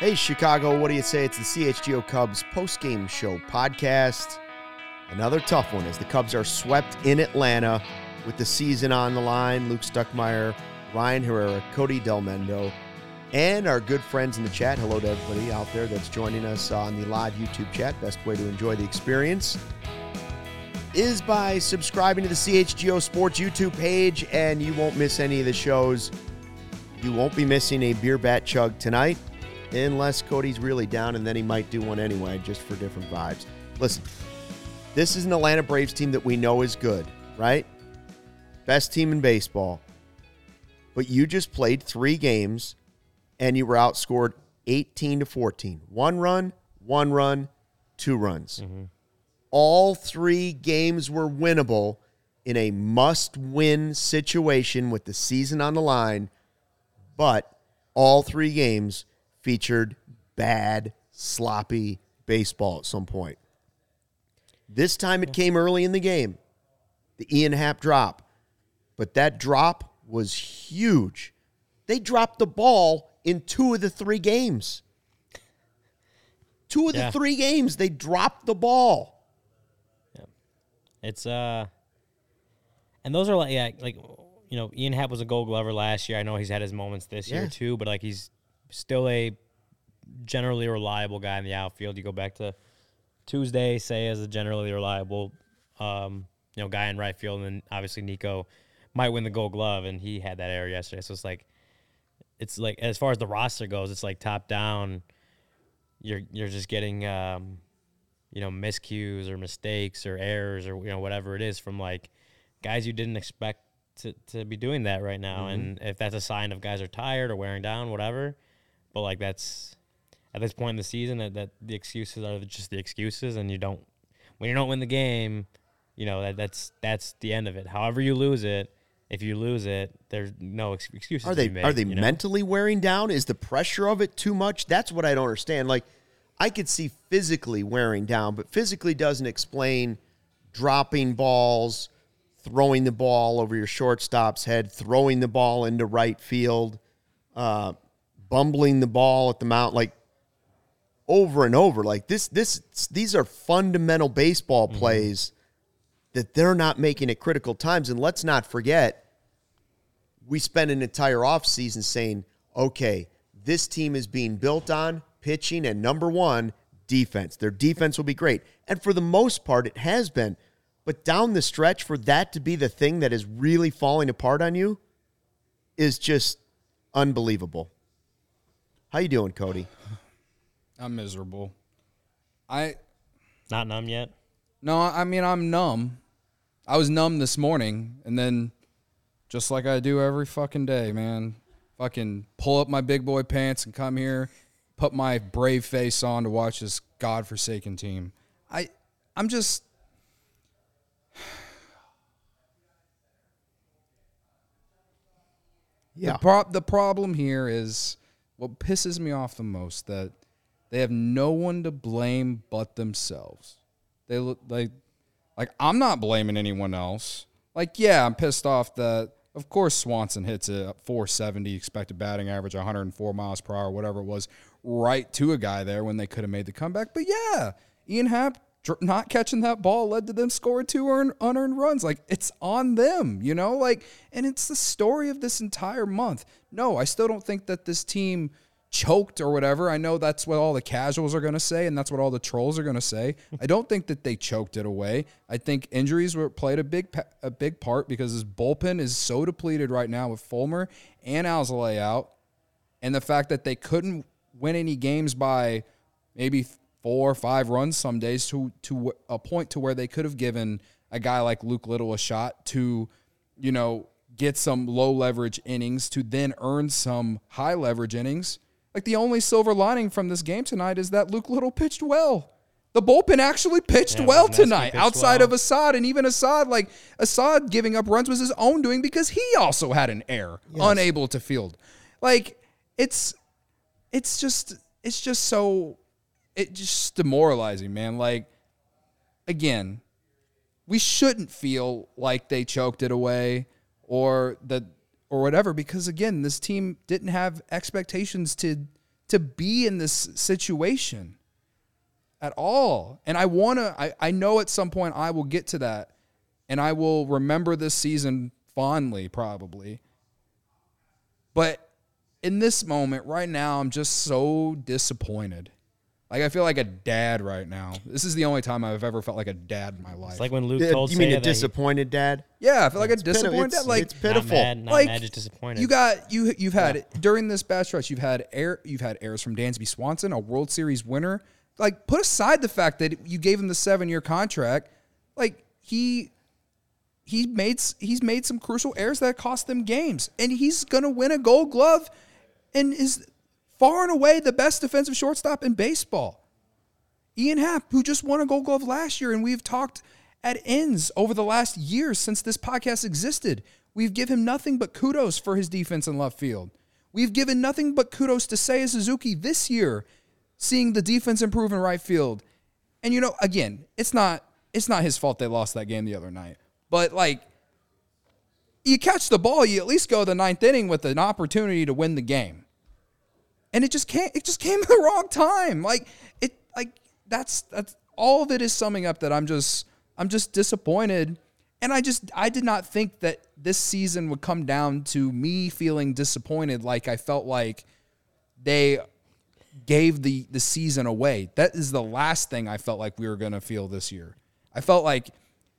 Hey, Chicago, what do you say? It's the CHGO Cubs post-game show podcast. Another tough one as the Cubs are swept in Atlanta with the season on the line. Luke Stuckmeyer, Ryan Herrera, Cody Delmendo, and our good friends in the chat. Hello to everybody out there that's joining us on the live YouTube chat. Best way to enjoy the experience is by subscribing to the CHGO Sports YouTube page, and you won't miss any of the shows. You won't be missing a beer bat chug tonight unless Cody's really down, and then he might do one anyway, just for different vibes. Listen, this is an Atlanta Braves team that we know is good, right? Best team in baseball. But you just played three games and you were outscored 18 to 14. One run, one run, two runs. Mm-hmm. All three games were winnable in a must win situation with the season on the line, but all three games featured bad, sloppy baseball at some point. This time it came early in the game, the Ian Happ drop, but that drop was huge. They dropped the ball in two of the three games. Two of the Yeah. three games, they dropped the ball. Yeah. It's uh, and those are like yeah, like you know, Ian Happ was a Gold Glover last year. I know he's had his moments this Yeah. year too, but like he's still a generally reliable guy in the outfield. You go back to Tuesday, say as a generally reliable, um, you know, guy in right field, and then obviously Nico might win the Gold Glove, and he had that error yesterday. So it's like, it's like as far as the roster goes, it's like top down. You're you're just getting um, you know, miscues or mistakes or errors or you know whatever it is from like guys you didn't expect to, to be doing that right now. And if that's a sign of guys are tired or wearing down, whatever. But like that's at this point in the season that, that the excuses are just the excuses and you don't when you don't win the game, you know, that that's that's the end of it. However you lose it, if you lose it, there's no ex- excuses. Are they made, are they you know? mentally wearing down? Is the pressure of it too much? That's what I don't understand. Like I could see physically wearing down, but physically doesn't explain dropping balls, throwing the ball over your shortstop's head, throwing the ball into right field, uh, bumbling the ball at the mount, like over and over. Like this, this, these are fundamental baseball mm-hmm. plays that they're not making at critical times. And let's not forget, we spent an entire offseason saying, okay, this team is being built on pitching and number one, defense. Their defense will be great. And for the most part, it has been. But down the stretch, for that to be the thing that is really falling apart on you is just unbelievable. How you doing, Cody? I'm miserable. I not numb yet. no, I mean I'm numb. I was numb this morning, and then just like I do every fucking day, man, fucking pull up my big boy pants and come here, put my brave face on to watch this godforsaken team. I I'm just Yeah. The, pro- the problem here is what pisses me off the most that they have no one to blame but themselves. They look like like I'm not blaming anyone else. Like yeah, I'm pissed off that of course Swanson hits a 470 expected batting average, 104 miles per hour, whatever it was, right to a guy there when they could have made the comeback. But yeah, Ian Happ not catching that ball led to them scoring two earn- unearned runs. Like it's on them, you know. Like, and it's the story of this entire month. No, I still don't think that this team choked or whatever. I know that's what all the casuals are going to say, and that's what all the trolls are going to say. I don't think that they choked it away. I think injuries were played a big a big part because this bullpen is so depleted right now with Fulmer and Alzolay out, and the fact that they couldn't win any games by maybe four or five runs some days to to a point to where they could have given a guy like Luke Little a shot to, you know, get some low leverage innings to then earn some high leverage innings. Like the only silver lining from this game tonight is that Luke Little pitched well. The bullpen actually pitched Yeah, well tonight, pitched outside well. of Assad, and even Assad, like Assad giving up runs was his own doing because he also had an error, unable to field. Like it's it's just it's just so it just demoralizing, man. Like again, we shouldn't feel like they choked it away or that or whatever because again, this team didn't have expectations to to be in this situation at all. And I want to, I, I know at some point I will get to that and I will remember this season fondly, probably. But in this moment right now, I'm just so disappointed. Like I feel like a dad right now. This is the only time I've ever felt like a dad in my life. It's like when Luke Yeah, told you mean Saya a that he- disappointed dad? yeah, I feel like a piti- disappointed it's- dad. Like it's pitiful. Not mad, not like mad, just disappointed. You got you you've had during this bad stretch. You've had air. You've had airs from Dansby Swanson, a World Series winner. Like put aside the fact that you gave him the seven year contract. Like he he made s- he's made some crucial errors that cost them games, and he's gonna win a Gold Glove, and is far and away the best defensive shortstop in baseball. Ian Happ, who just won a Gold Glove last year, and we've talked at ends over the last years since this podcast existed. We've given him nothing but kudos for his defense in left field. We've given nothing but kudos to Seiya Suzuki this year, seeing the defense improve in right field. And you know, again, it's not it's not his fault they lost that game the other night. But like you catch the ball, you at least go the ninth inning with an opportunity to win the game and it just can't it just came at the wrong time. Like it like that's that's all of it is summing up that i'm just i'm just disappointed. And i just i did not think that this season would come down to me feeling disappointed like i felt like they gave the the season away. That is the last thing i felt like we were going to feel this year. I felt like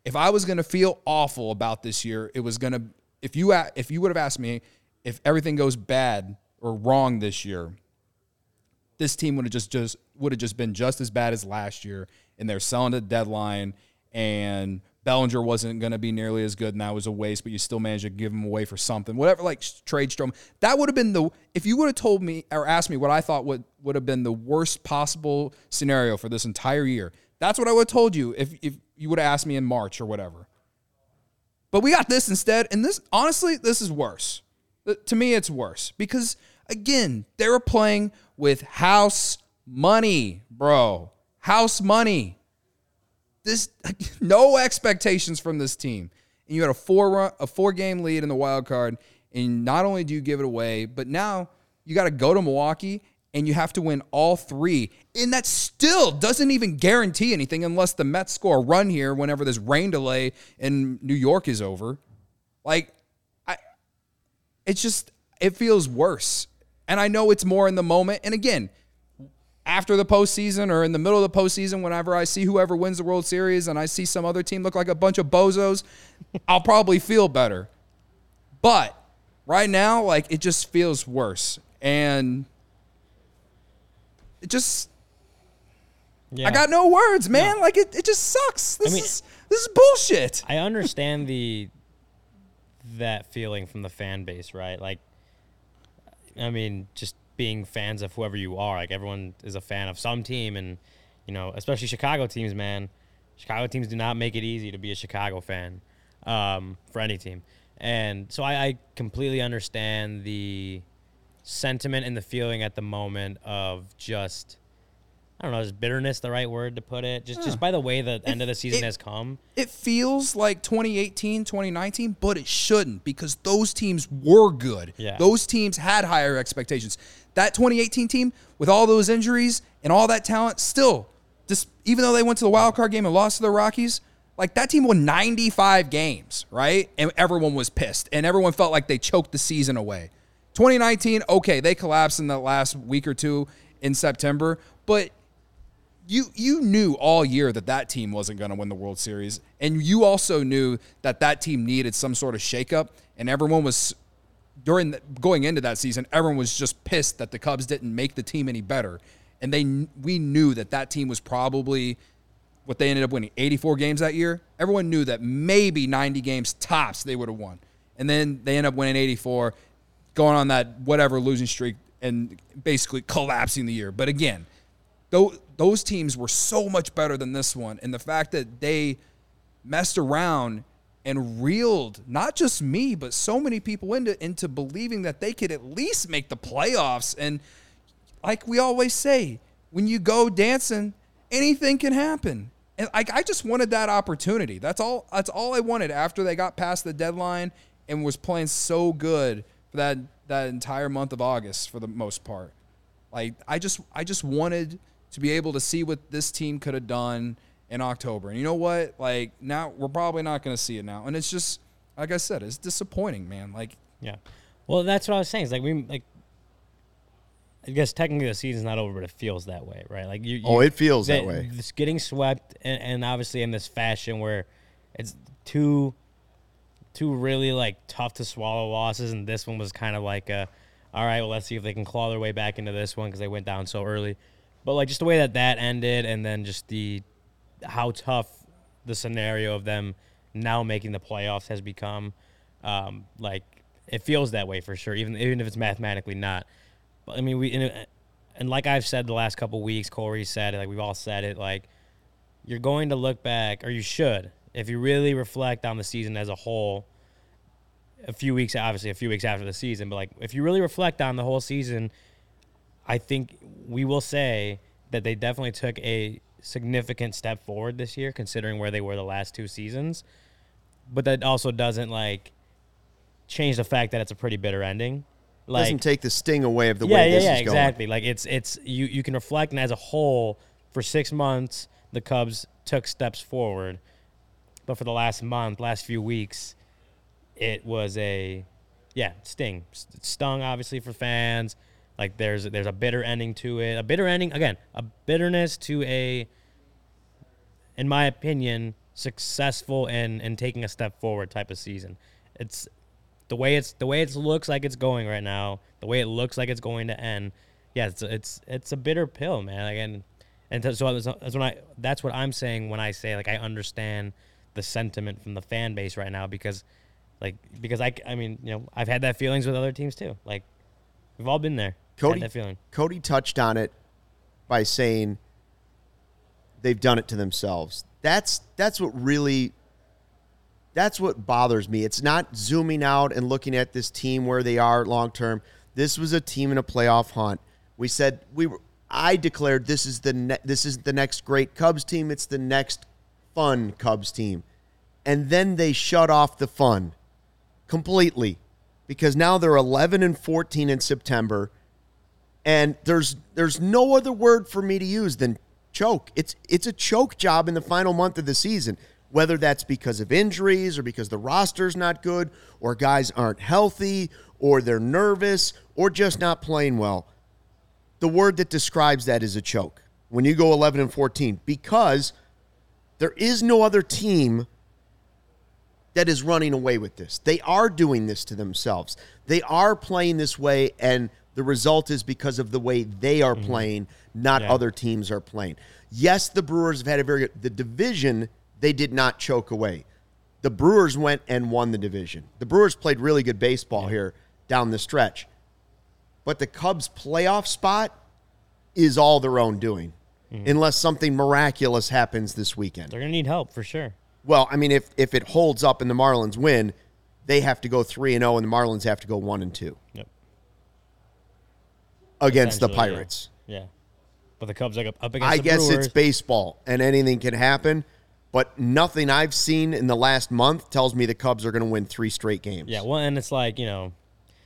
if i was going to feel awful about this year it was going to if you if you would have asked me if everything goes bad or wrong this year this team would have just just would have just been just as bad as last year, and they're selling at deadline, and Bellinger wasn't going to be nearly as good, and that was a waste. But you still managed to give him away for something, whatever. Like trade Strom, that would have been the if you would have told me or asked me what I thought would would have been the worst possible scenario for this entire year. That's what I would have told you if if you would have asked me in March or whatever. But we got this instead, and this honestly, this is worse. To me, it's worse because again, they were playing with house money, bro. House money. This no expectations from this team, and you had a four run, a four game lead in the wild card, and not only do you give it away, but now you got to go to Milwaukee and you have to win all three, and that still doesn't even guarantee anything unless the Mets score a run here whenever this rain delay in New York is over. Like, it's just it feels worse. And I know it's more in the moment. And again, after the postseason or in the middle of the postseason, whenever I see whoever wins the World Series and I see some other team look like a bunch of bozos, I'll probably feel better. But right now, like it just feels worse. And it just yeah. I got no words, man. Like it, it just sucks. This mean- is this is bullshit. I understand the that feeling from the fan base, right? Like, I mean, just being fans of whoever you are. Like everyone is a fan of some team, and you know, especially Chicago teams, man. Chicago teams do not make it easy to be a Chicago fan um, for any team, and so I, I completely understand the sentiment and the feeling at the moment of just. I don't know, is bitterness the right word to put it? Just just by the way the end of the season it- has come. it feels like 2018, 2019, but it shouldn't because those teams were good. Yeah. Those teams had higher expectations. That 2018 team, with all those injuries and all that talent, still, just even though they went to the wild card game and lost to the Rockies, like that team won 95 games, right? And everyone was pissed, and everyone felt like they choked the season away. 2019, okay, they collapsed in the last week or two in September, but you you knew all year that that team wasn't going to win the World Series, and you also knew that that team needed some sort of shakeup, and everyone was during the, going into that season, everyone was just pissed that the Cubs didn't make the team any better, and they we knew that that team was probably what they ended up winning 84 games that year. Everyone knew that maybe 90 games tops they would have won, and then they end up winning 84, going on that whatever losing streak, and basically collapsing the year. But again those, those teams were so much better than this one. And the fact that they messed around and reeled not just me, but so many people into, into believing that they could at least make the playoffs. And like we always say, when you go dancing, anything can happen. And like I just wanted that opportunity. That's all that's all I wanted after they got past the deadline and was playing so good for that that entire month of August for the most part. Like I just I just wanted to be able to see what this team could have done in October. And you know what? Like now we're probably not going to see it now. And it's just like I said, it's disappointing, man. Like Yeah. Well, that's what I was saying. It's like we like. I guess technically the season's not over, but it feels that way, right? Like you. you Oh, it feels that way. It's getting swept, and, and obviously in this fashion where it's two, two really like tough to swallow losses, and this one was kind of like a, all right, well let's see if they can claw their way back into this one because they went down so early, but like just the way that that ended, and then just the, how tough the scenario of them now making the playoffs has become, um, like it feels that way for sure, even even if it's mathematically not. But I mean, we and, and like I've said the last couple weeks, Corey said it, like we've all said it, like you're going to look back, or you should, if you really reflect on the season as a whole. A few weeks, obviously, a few weeks after the season, but like if you really reflect on the whole season, I think we will say that they definitely took a significant step forward this year, considering where they were the last two seasons. But that also doesn't like change the fact that it's a pretty bitter ending. Like, Doesn't take the sting away of the yeah, way yeah, this yeah, is going. Yeah, exactly. Like it's it's you you can reflect, and as a whole, for six months, the Cubs took steps forward, but for the last month, last few weeks, it was a yeah sting. Stung obviously for fans. Like there's there's a bitter ending to it. A bitter ending again. A bitterness to a, in my opinion, successful and and taking a step forward type of season. It's the way it's the way it looks like it's going right now, the way it looks like it's going to end. Yeah, it's it's it's a bitter pill, man. Like, and and so that's, when I that's what I'm saying when I say like I understand the sentiment from the fan base right now because like because I I mean you know I've had that feelings with other teams too. Like we've all been there. Cody-. Cody touched on it by saying they've done it to themselves. That's that's what really that's what bothers me. It's not zooming out and looking at this team where they are long term. This was a team in a playoff hunt. We said we were I declared this is the ne- this is the next great Cubs team. It's the next fun Cubs team. And then they shut off the fun completely because now they're 11 and 14 in September and there's there's no other word for me to use than choke. It's it's a choke job in the final month of the season. Whether that's because of injuries or because the roster's not good or guys aren't healthy or they're nervous or just not playing well. The word that describes that is a choke. When you go 11 and 14 because there is no other team that is running away with this. They are doing this to themselves. They are playing this way, and the result is because of the way they are mm-hmm. playing, not Yeah. other teams are playing. Yes, the Brewers have had a very good. The division they did not choke away. The Brewers went and won the division. The Brewers played really good baseball here down the stretch, but the Cubs' playoff spot is all their own doing, mm-hmm. unless something miraculous happens this weekend. They're gonna need help for sure. Well, I mean, if if it holds up and the Marlins win, they have to go three and zero, and the Marlins have to go one and two Yep. Against the Essentially, yeah. Pirates. Yeah. But the Cubs are up up against I guess Brewers. it's baseball, and anything can happen. But nothing I've seen in the last month tells me the Cubs are going to win three straight games. yeah. Well, and it's like you know,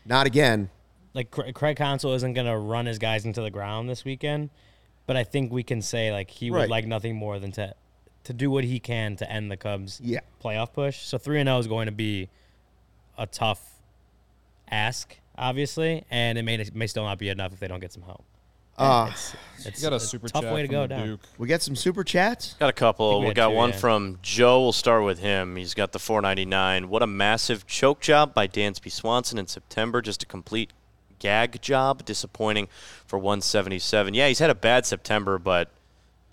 Not again. like Craig Counsell isn't going to run his guys into the ground this weekend, but I think we can say like he would like nothing more than to to do what he can to end the Cubs Yeah. playoff push. So 3 and 0 is going to be a tough ask, obviously, and it may it may still not be enough if they don't get some help. Uh, It's, it's You got a a super tough chat way to go down. Duke. we got some super chats. Got a couple. we We, got two, one yeah. from Joe. We'll start with him. He's got the 499. What a massive choke job by Dansby Swanson in September. Just a complete gag job. Disappointing for 177. Yeah, he's had a bad September, but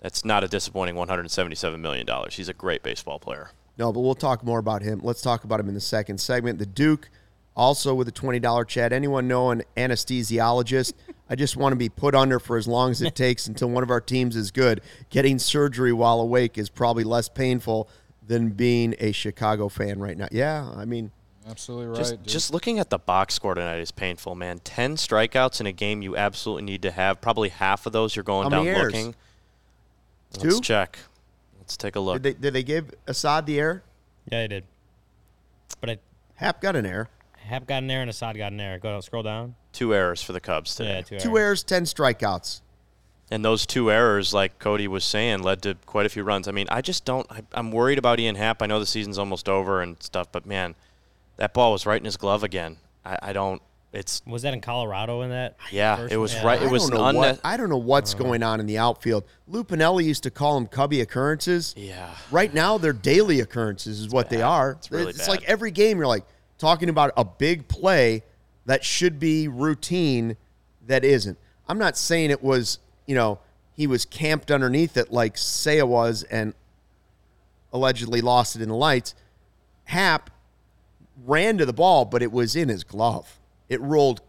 that's not a disappointing 177 million dollars. He's a great baseball player. No, but we'll talk more about him. Let's talk about him in the second segment. The Duke, also with a $20 chat. Anyone know an anesthesiologist? I just want to be put under for as long as it takes until one of our teams is good. Getting surgery while awake is probably less painful than being a Chicago fan right now. Yeah, I mean, Absolutely right. Just, just looking at the box score tonight is painful, man. Ten strikeouts in a game you absolutely need to have. Probably half of those you're going How down many errors? looking. Let's Two? check. Let's take a look. did they, did they give Assad the air? Yeah, they did. But I Happ got an air. Happ got an error and Assad got an error. Go down, scroll down. Two errors for the Cubs today. Yeah, two, Two errors, 10 strikeouts. And those two errors, like Cody was saying, led to quite a few runs. I mean, I just don't. I, I'm worried about Ian Happ. I know the season's almost over and stuff, but man, that ball was right in his glove again. I, I don't. It's Was that in Colorado in that? yeah. first It one? was Yeah. right. It I was don't an know unne- what, I don't know what's uh-huh. going on in the outfield. Lou Piniella used to call them cubby occurrences. Yeah. Right now, they're daily occurrences, is what they are. It's really bad. like every game, you're like talking about a big play that should be routine that isn't. I'm not saying it was, you know, he was camped underneath it like Seiya was and allegedly lost it in the lights. Happ ran to the ball, but it was in his glove. It rolled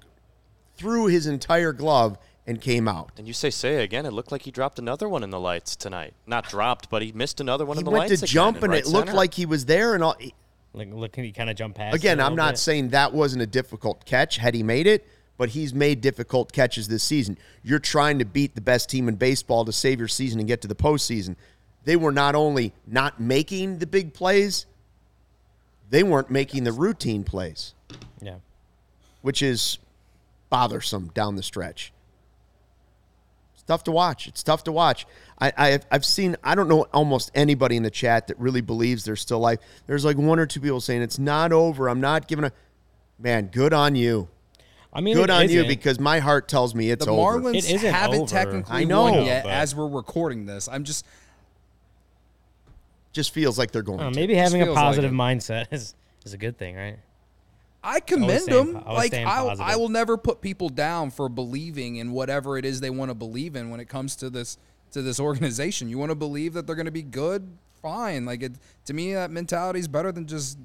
through his entire glove and came out. And you say say again. It looked like he dropped another one in the lights tonight. Not dropped, but he missed another one He in the went lights. to jump and right it looked like he was there and all. Like, look, he kind of jumped past. Again, I'm not bit. saying that wasn't a difficult catch had he made it, but he's made difficult catches this season. You're trying to beat the best team in baseball to save your season and get to the postseason. They were not only not making the big plays, they weren't making the routine plays, Yeah. which is bothersome down the stretch. It's tough to watch. It's tough to watch. I, I I've seen I don't know almost anybody in the chat that really believes there's still life. There's like one or two people saying it's not over. I'm not giving a man. Good on you. I mean, Good on you isn't. because my heart tells me it's the over. Marlins It isn't haven't over. technically I know, won yet but- as we're recording this. I'm just Just feels like they're going. I to. maybe having a feels like positive mindset is is a good thing, right? I commend them. Like I. I will never put people down for believing in whatever it is they want to believe in when it comes to this to this organization. You want to believe that they're going to be good, fine. Like it to me, that mentality is better than just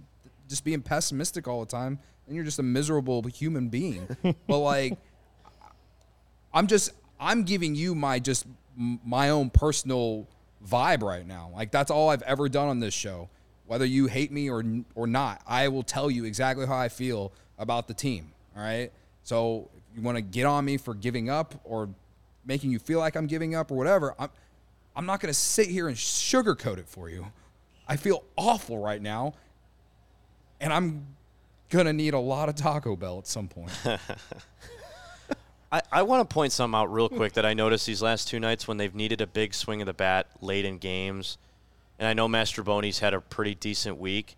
just being pessimistic all the time. And you're just a miserable human being. but like, I'm just I'm giving you my just my own personal vibe right now. Like that's all I've ever done on this show. Whether you hate me or or not, I will tell you exactly how I feel about the team. All right. So if you want to get on me for giving up or making you feel like I'm giving up or whatever, I'm I'm not going to sit here and sugarcoat it for you. I feel awful right now, and I'm gonna need a lot of Taco Bell at some point. I, I want to point something out real quick that I noticed these last two nights when they've needed a big swing of the bat late in games. And I know Mastrobuoni's had a pretty decent week,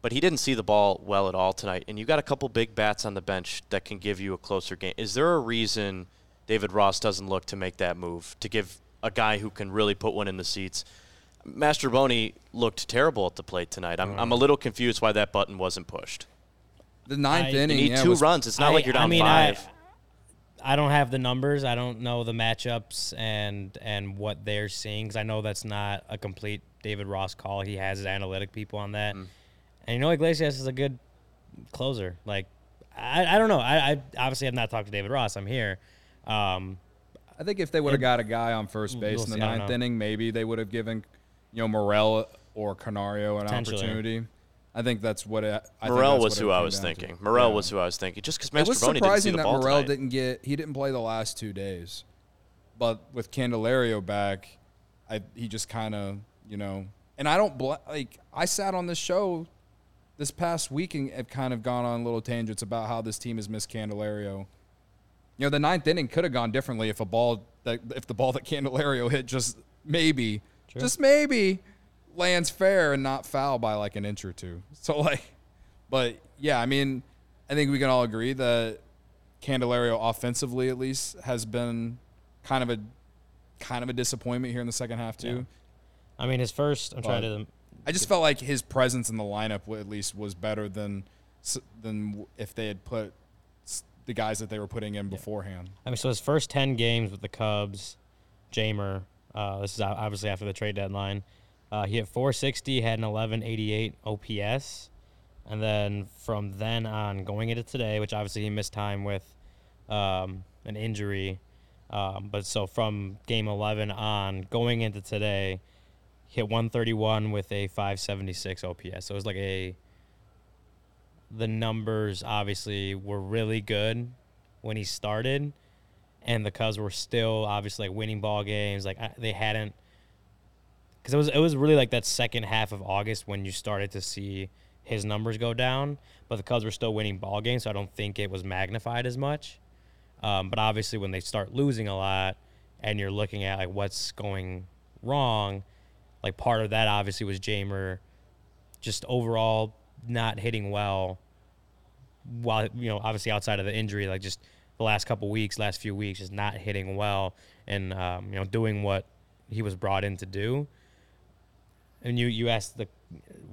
but he didn't see the ball well at all tonight. And you got a couple big bats on the bench that can give you a closer game. Is there a reason David Ross doesn't look to make that move to give a guy who can really put one in the seats? Mastrobuoni looked terrible at the plate tonight. I'm, I'm a little confused why that button wasn't pushed. The ninth I- You inning, need yeah, two was- runs. It's not I- like you're down I down mean, I- five. I don't have the numbers. I don't know the matchups and and what they're seeing because I know that's not a complete David Ross call. He has his analytic people on that, Mm. and you know Iglesias is a good closer. Like I, I don't know. I, I obviously have not talked to David Ross. I'm here. Um, I think if they would have got a guy on first We'll base in the see, ninth inning, maybe they would have given, you know, Morel or Canario an opportunity. I think that's what it, I think Morel that's was what who I was down to. thinking. Morel Yeah. was who I was thinking. Just because It was Mastrobuoni didn't see surprising the that ball Morel tonight. didn't get he didn't play the last two days, but with Candelario back, I he just kind of you know, and I don't bl- like I sat on this show this past week and have kind of gone on little tangents about how this team has missed Candelario. You know, the ninth inning could have gone differently if a ball that if the ball that Candelario hit just maybe, just maybe lands fair and not foul by like an inch or two. So like, but yeah, I mean, I think we can all agree that Candelario offensively at least has been kind of a kind of a disappointment here in the second half too. I mean, his first. I'm trying to. I just felt like his presence in the lineup at least was better than than if they had put the guys that they were putting in beforehand. I mean, so his first ten games with the Cubs, Jeimer. Uh, this is obviously after the trade deadline. Uh, he hit 460, had an 1188 OPS, and then from then on, going into today, which obviously he missed time with um, an injury. Um, but so from game 11 on, going into today, hit 131 with a 576 OPS. So it was like a. The numbers obviously were really good when he started, and the Cubs were still obviously like winning ball games. Like they hadn't, because it was it was really like that second half of August when you started to see his numbers go down. But the Cubs were still winning ball games, so I don't think it was magnified as much. Um, but obviously, when they start losing a lot, and you're looking at like what's going wrong, like part of that obviously was Jeimer just overall not hitting well. While you know, obviously outside of the injury, like just the last couple weeks, last few weeks, just not hitting well, and um, you know, doing what he was brought in to do. And you you asked the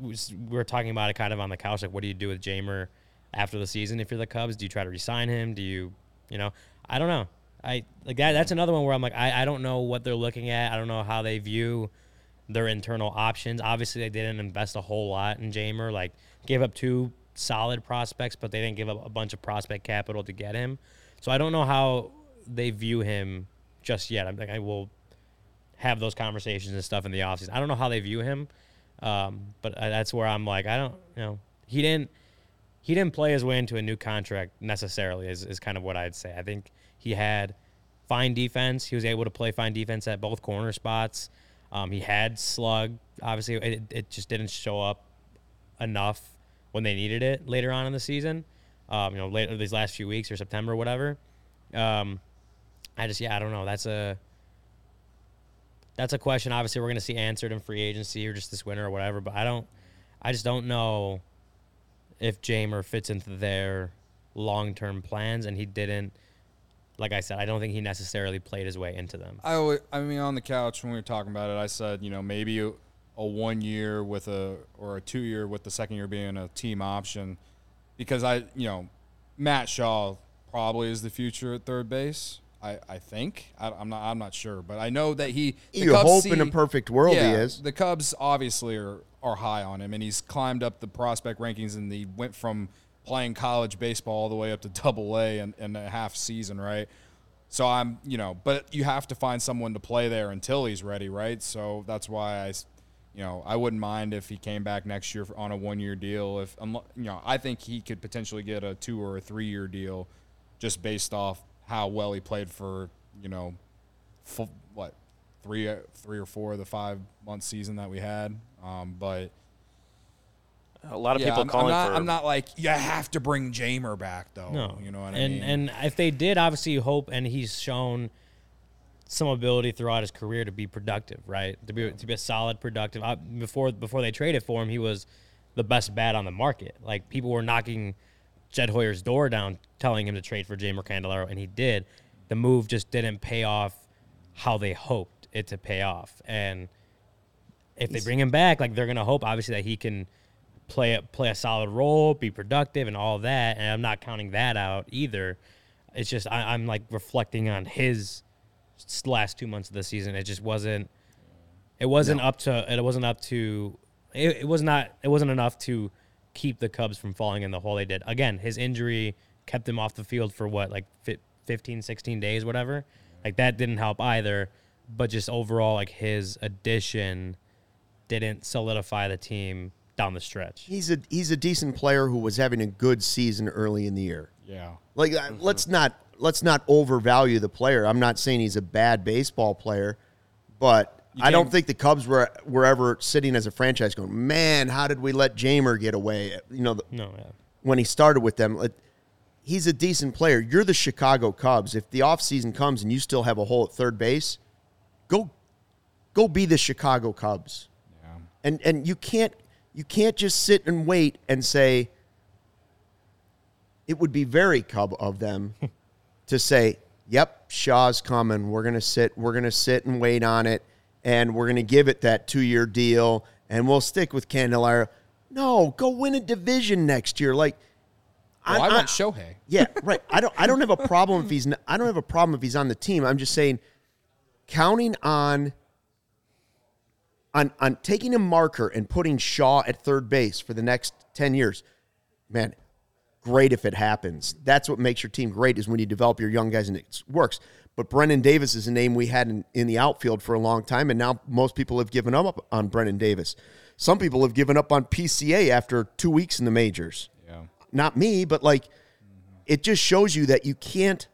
we were talking about it kind of on the couch, like what do you do with Jeimer after the season if you're the Cubs? Do you try to resign him? Do you you know I don't know. I like that. That's another one where I'm like I, I don't know what they're looking at. I don't know how they view their internal options. Obviously, they didn't invest a whole lot in Jeimer. Like gave up two solid prospects, but they didn't give up a bunch of prospect capital to get him. So I don't know how they view him just yet. I'm like I will have those conversations and stuff in the offseason. I don't know how they view him, um, but that's where I'm like, I don't, you know, he didn't, he didn't play his way into a new contract necessarily. Is is kind of what I'd say. I think he had fine defense. He was able to play fine defense at both corner spots. Um, he had slug. Obviously, it, it just didn't show up enough when they needed it later on in the season. Um, you know, later these last few weeks or September or whatever. Um, I just yeah, I don't know. That's a that's a question. Obviously, we're going to see answered in free agency or just this winter or whatever. But I don't, I just don't know if Jeimer fits into their long term plans, and he didn't. Like I said, I don't think he necessarily played his way into them. I, always, I mean, on the couch when we were talking about it, I said, you know, maybe a one year with a or a two year with the second year being a team option, because I, you know, Matt Shaw probably is the future at third base. I, I think I, am not I'm not sure, but I know that he. You Cubs hope see, in a perfect world yeah, he is. The Cubs obviously are are high on him, and he's climbed up the prospect rankings, and he went from playing college baseball all the way up to Double A in, in a half season, right? So I'm, you know, but you have to find someone to play there until he's ready, right? So that's why I, you know, I wouldn't mind if he came back next year on a one-year deal. If you know, I think he could potentially get a two or a three-year deal, just based off how well he played for you know, f- what three three or four of the five month season that we had. Um, but a lot of yeah, people I'm, calling I'm not, for. I'm not like you have to bring Jeimer back though. No, you know what and, I mean. And if they did, obviously you hope, and he's shown some ability throughout his career to be productive, right? To be to be a solid productive. I, before before they traded for him, he was the best bat on the market. Like people were knocking Jed Hoyer's door down, telling him to trade for Jeimer Candelario, and he did. The move just didn't pay off how they hoped it to pay off. And if they bring him back, like they're gonna hope obviously that he can play a, play a solid role, be productive, and all that. And I'm not counting that out either. It's just I, I'm like reflecting on his last two months of the season. It just wasn't. It wasn't no. up to. It wasn't up to. It, it was not. It wasn't enough to keep the Cubs from falling in the hole they did. Again, his injury kept him off the field for what, like 15, 16 days, whatever. Like that didn't help either. But just overall, like his addition didn't solidify the team down the stretch. He's a he's a decent player who was having a good season early in the year. Yeah. Like uh, mm-hmm. let's not let's not overvalue the player. I'm not saying he's a bad baseball player, but I don't think the Cubs were were ever sitting as a franchise going, man, how did we let Jeimer get away? You know, the, no, yeah. when he started with them, he's a decent player. You're the Chicago Cubs. If the offseason comes and you still have a hole at third base, go go be the Chicago Cubs. Yeah. And and you can't you can't just sit and wait and say it would be very Cub of them to say, "Yep, Shaw's coming. We're gonna sit. We're gonna sit and wait on it." And we're going to give it that two year deal and we'll stick with Candelario. No, go win a division next year. Like, oh, well, I, I want Shohei. Yeah, right. I don't. I don't have a problem if he's. I don't have a problem if he's on the team. I'm just saying, counting on. On, on taking a marker and putting Shaw at third base for the next 10 years, man, great if it happens. That's what makes your team great is when you develop your young guys and it works. But Brennen Davis is a name we had in, in the outfield for a long time, and now most people have given up on Brennen Davis. Some people have given up on PCA after two weeks in the majors. Yeah. Not me, but like mm-hmm. it just shows you that you can't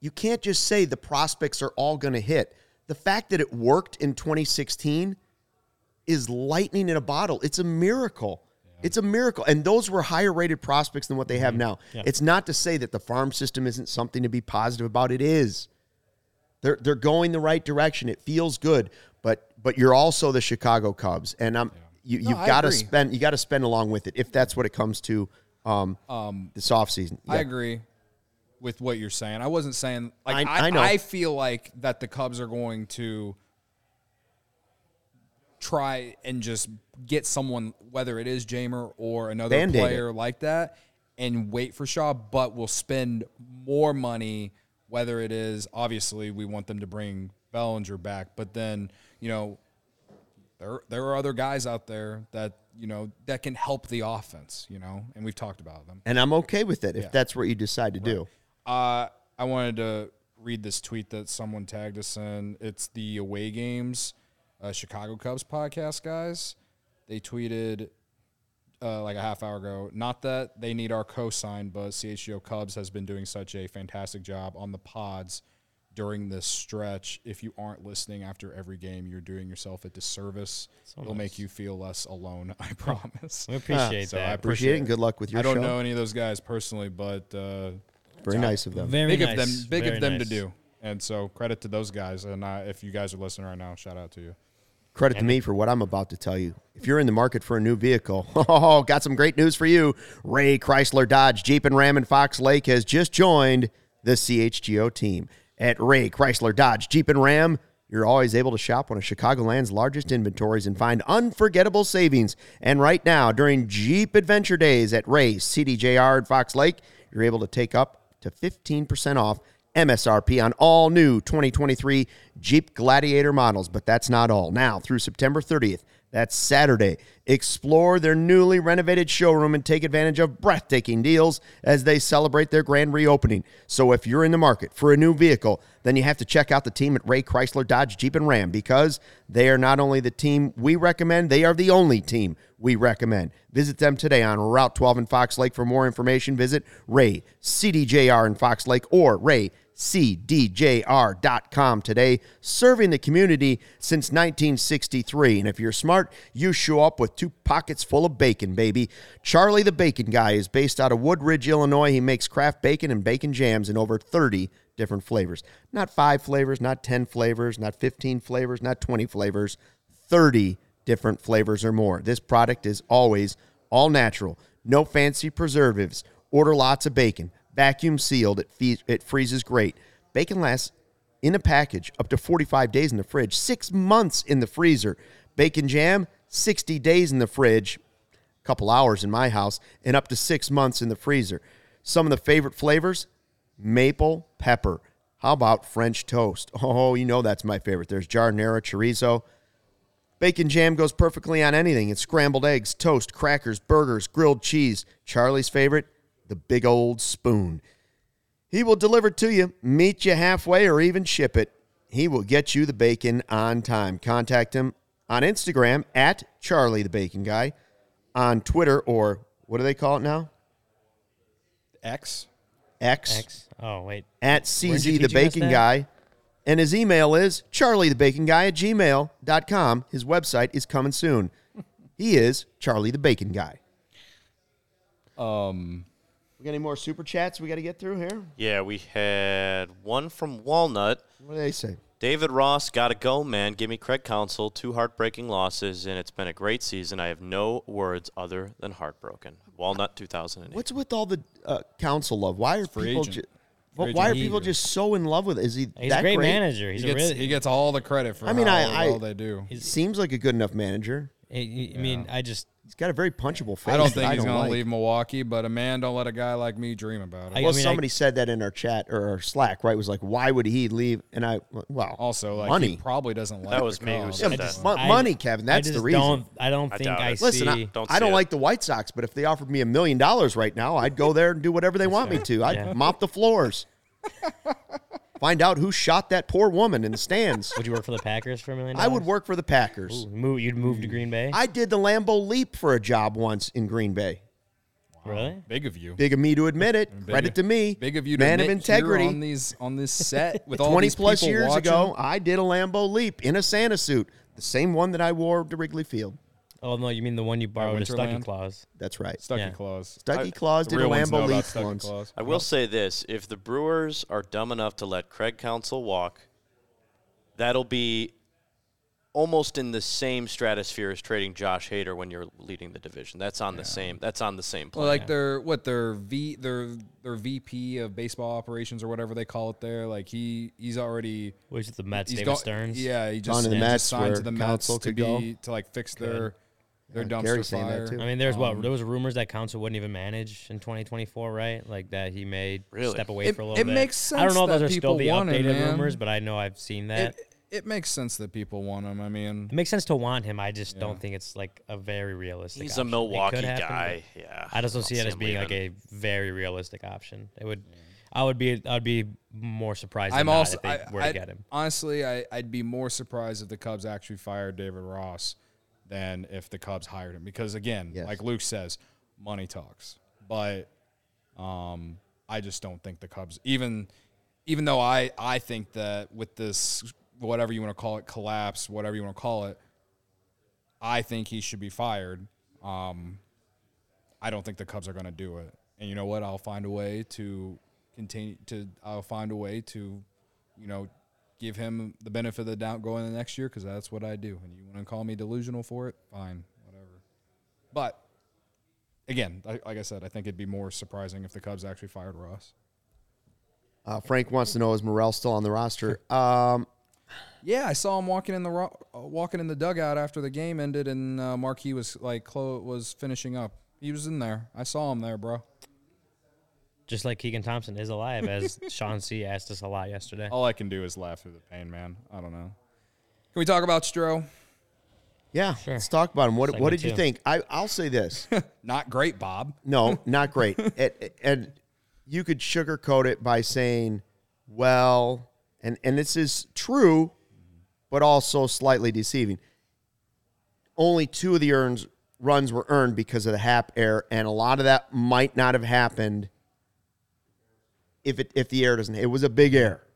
you can't just say the prospects are all going to hit. The fact that it worked in 2016 is lightning in a bottle. It's a miracle. It's a miracle. And those were higher rated prospects than what they have now. Yeah. It's not to say that the farm system isn't something to be positive about. It is. They're they're going the right direction. It feels good, but but you're also the Chicago Cubs, and I'm you. You've I got to spend you got to spend along with it if that's what it comes to um, Um, this offseason. I agree with what you're saying. I wasn't saying like I- I, I know. I feel like that the Cubs are going to try and just get someone, whether it is Jeimer or another Band-Aid player like that, and wait for Shaw, but we'll spend more money. Whether it is obviously we want them to bring Bellinger back, but then you know there there are other guys out there that you know that can help the offense. You know, and we've talked about them. and I'm okay with it if Yeah. that's what you decide to do. Uh, I wanted to read this tweet that someone tagged us in. It's the away games, uh, Chicago Cubs podcast guys. They tweeted uh, like a half hour ago. Not that they need our cosign, but CHGO Cubs has been doing such a fantastic job on the pods during this stretch. If you aren't listening after every game, you're doing yourself a disservice. It'll make you feel less alone. I promise. We appreciate So I. Appreciate it and good luck with your I don't show. know any of those guys personally, but uh, Very nice of them. Very big nice. of them, big Very of them nice. to do. And so credit to those guys. And uh, if you guys are listening right now, shout out to you. Credit to me for what I'm about to tell you. If you're in the market for a new vehicle, oh, got some great news for you. Ray Chrysler Dodge Jeep and Ram in Fox Lake has just joined the CHGO team. At Ray Chrysler Dodge Jeep and Ram, you're always able to shop one of Chicagoland's largest inventories and find unforgettable savings. And right now, during Jeep Adventure Days at Ray CDJR in Fox Lake, you're able to take up to 15% off MSRP on all new 2023 Jeep Gladiator models, but that's not all. Now, through September 30th, that's Saturday, explore their newly renovated showroom and take advantage of breathtaking deals as they celebrate their grand reopening. So, if you're in the market for a new vehicle, then you have to check out the team at Ray Chrysler Dodge Jeep and Ram because they are not only the team we recommend, they are the only team we recommend. Visit them today on Route 12 in Fox Lake. For more information, visit Ray CDJR in Fox Lake or Ray CDJR.com today, serving the community since 1963. And if you're smart, you show up with two pockets full of bacon, baby. Charlie the Bacon Guy is based out of Woodridge, Illinois. He makes craft bacon and bacon jams in over 30 different flavors. Not five flavors, not 10 flavors, not 15 flavors, not 20 flavors, 30 different flavors or more. This product is always all natural, no fancy preservatives. Order lots of bacon, vacuum sealed. It, fe- it freezes great. Bacon lasts in a package up to 45 days in the fridge, six months in the freezer. Bacon jam, 60 days in the fridge, a couple hours in my house, and up to six months in the freezer. Some of the favorite flavors maple pepper. How about French toast? Oh, you know that's my favorite. There's giardiniera chorizo. Bacon jam goes perfectly on anything. It's scrambled eggs, toast, crackers, burgers, grilled cheese. Charlie's favorite, the big old spoon. He will deliver to you, meet you halfway, or even ship it. He will get you the bacon on time. Contact him on Instagram at Charlie the Bacon Guy, on Twitter, or what do they call it now? X. X, X. Oh wait. at CZ the Bacon? Guy. And his email is charliethebaconguy at gmail.com. His website is coming soon. He is Charlie the Bacon Guy. Um, We got any more super chats we got to get through here? Yeah, we had one from Walnut. What do they say? David Ross, gotta go, man. Give me Craig Counsell. Two heartbreaking losses, and it's been a great season. I have no words other than heartbroken. Walnut 2008. What's with all the uh, Counsell love? Why are Free people? agent. Ju- well, why are agent. people just so in love with it? Is he He's that a great, great? manager. He's he a gets really. he gets all the credit for I mean, how I- I- well they do. He seems like a good enough manager. I, I mean, I just. He's got a very punchable face. I don't think he's don't gonna leave Milwaukee, but a man don't let a guy like me dream about it. I- Well, mean, somebody said that in our chat or our Slack, right? Was like, why would he leave? And I, well, also, like money. he probably doesn't like That was me who said Yeah, that. just I- money, Kevin. I That's just the reason. Don't, I don't think doubt I see. Listen, I, Don't I don't like the White Sox, but if they offered me a million dollars right now, I'd go there and do whatever they want me to. I'd Yeah. mop the floors. Find out who shot that poor woman in the stands. would you work for the Packers for a million? I would work for the Packers. Ooh, move, you'd move to Green Bay. I did the Lambeau Leap for a job once in Green Bay. really? Big of you. Big of me to admit it. Big Credit of- to me. Big of you to Man of admit here integrity. on these on this set with all 20 these plus people years watching. ago, I did a Lambeau Leap in a Santa suit. the same one that I wore to Wrigley Field. Oh no, you mean the one you borrowed a Stucky Winterland? Claus? That's right. Stucky Yeah. Claus. Stucky I- Claus The did a real ones know Lambeau about Leaf Stucky once. Claus. I will say this: if the Brewers are dumb enough to let Craig Counsell walk, that'll be almost in the same stratosphere as trading Josh Hader when you're leading the division. That's on the same. That's on the same Well, plane. like their what their V their their VP of baseball operations or whatever they call it there. Like he he's already Which is the Mets, he's David go- Stearns. Yeah, he Gone just, to the yeah, Mets just signed where to the Mets Counsell to could go. be to like fix their their Yeah, dumpster Gary's saying that fire. too. I mean, there's Um, what there was rumors that Counsell wouldn't even manage in 2024, right? Like that he may Really? step away It- for a little it bit. makes I don't know if those are still the people want him, updated rumors, but I know I've seen that. It, it makes sense that people want him. I mean, It makes sense to want him. I just Yeah. don't think it's like a very realistic. he's option. a Milwaukee happen, guy. Yeah, I just don't see it as him being like a very realistic option. It would. I would be. I'd be more surprised. I'm also if they I, were to I'd- get him. honestly, I, I'd be more surprised if the Cubs actually fired David Ross than if the Cubs hired him because again, Yes. like Luke says, money talks. But um, I just don't think the Cubs even even though I I think that with this whatever you want to call it collapse, whatever you want to call it, I think he should be fired. Um, I don't think the Cubs are going to do it. And you know what? I'll find a way to continue to. I'll find a way to, you know, give him the benefit of the doubt going the next year because that's what I do. And you want to call me delusional for it? Fine, whatever. But again, like, I said, I think it'd be more surprising if the Cubs actually fired Ross. Uh, Frank wants to know is Morel still on the roster? Um, Yeah, I saw him walking in the ro- uh, walking in the dugout after the game ended, and uh, Marquee was like clo- was finishing up. He was in there. I saw him there, bro. Just like Keegan Thompson is alive, as Sean C asked us a lot yesterday. All I can do is laugh through the pain, man. I don't know. Can we talk about Stro? yeah, Sure. let's talk about him. What, what Segment did you think? I, I'll say this. Not great, Bob. No, not great. and, and you could sugarcoat it by saying, well, and, and this is true, but also slightly deceiving. Only two of the earns, runs were earned because of the Happ error, and a lot of that might not have happened if it if the air doesn't. It was a big error,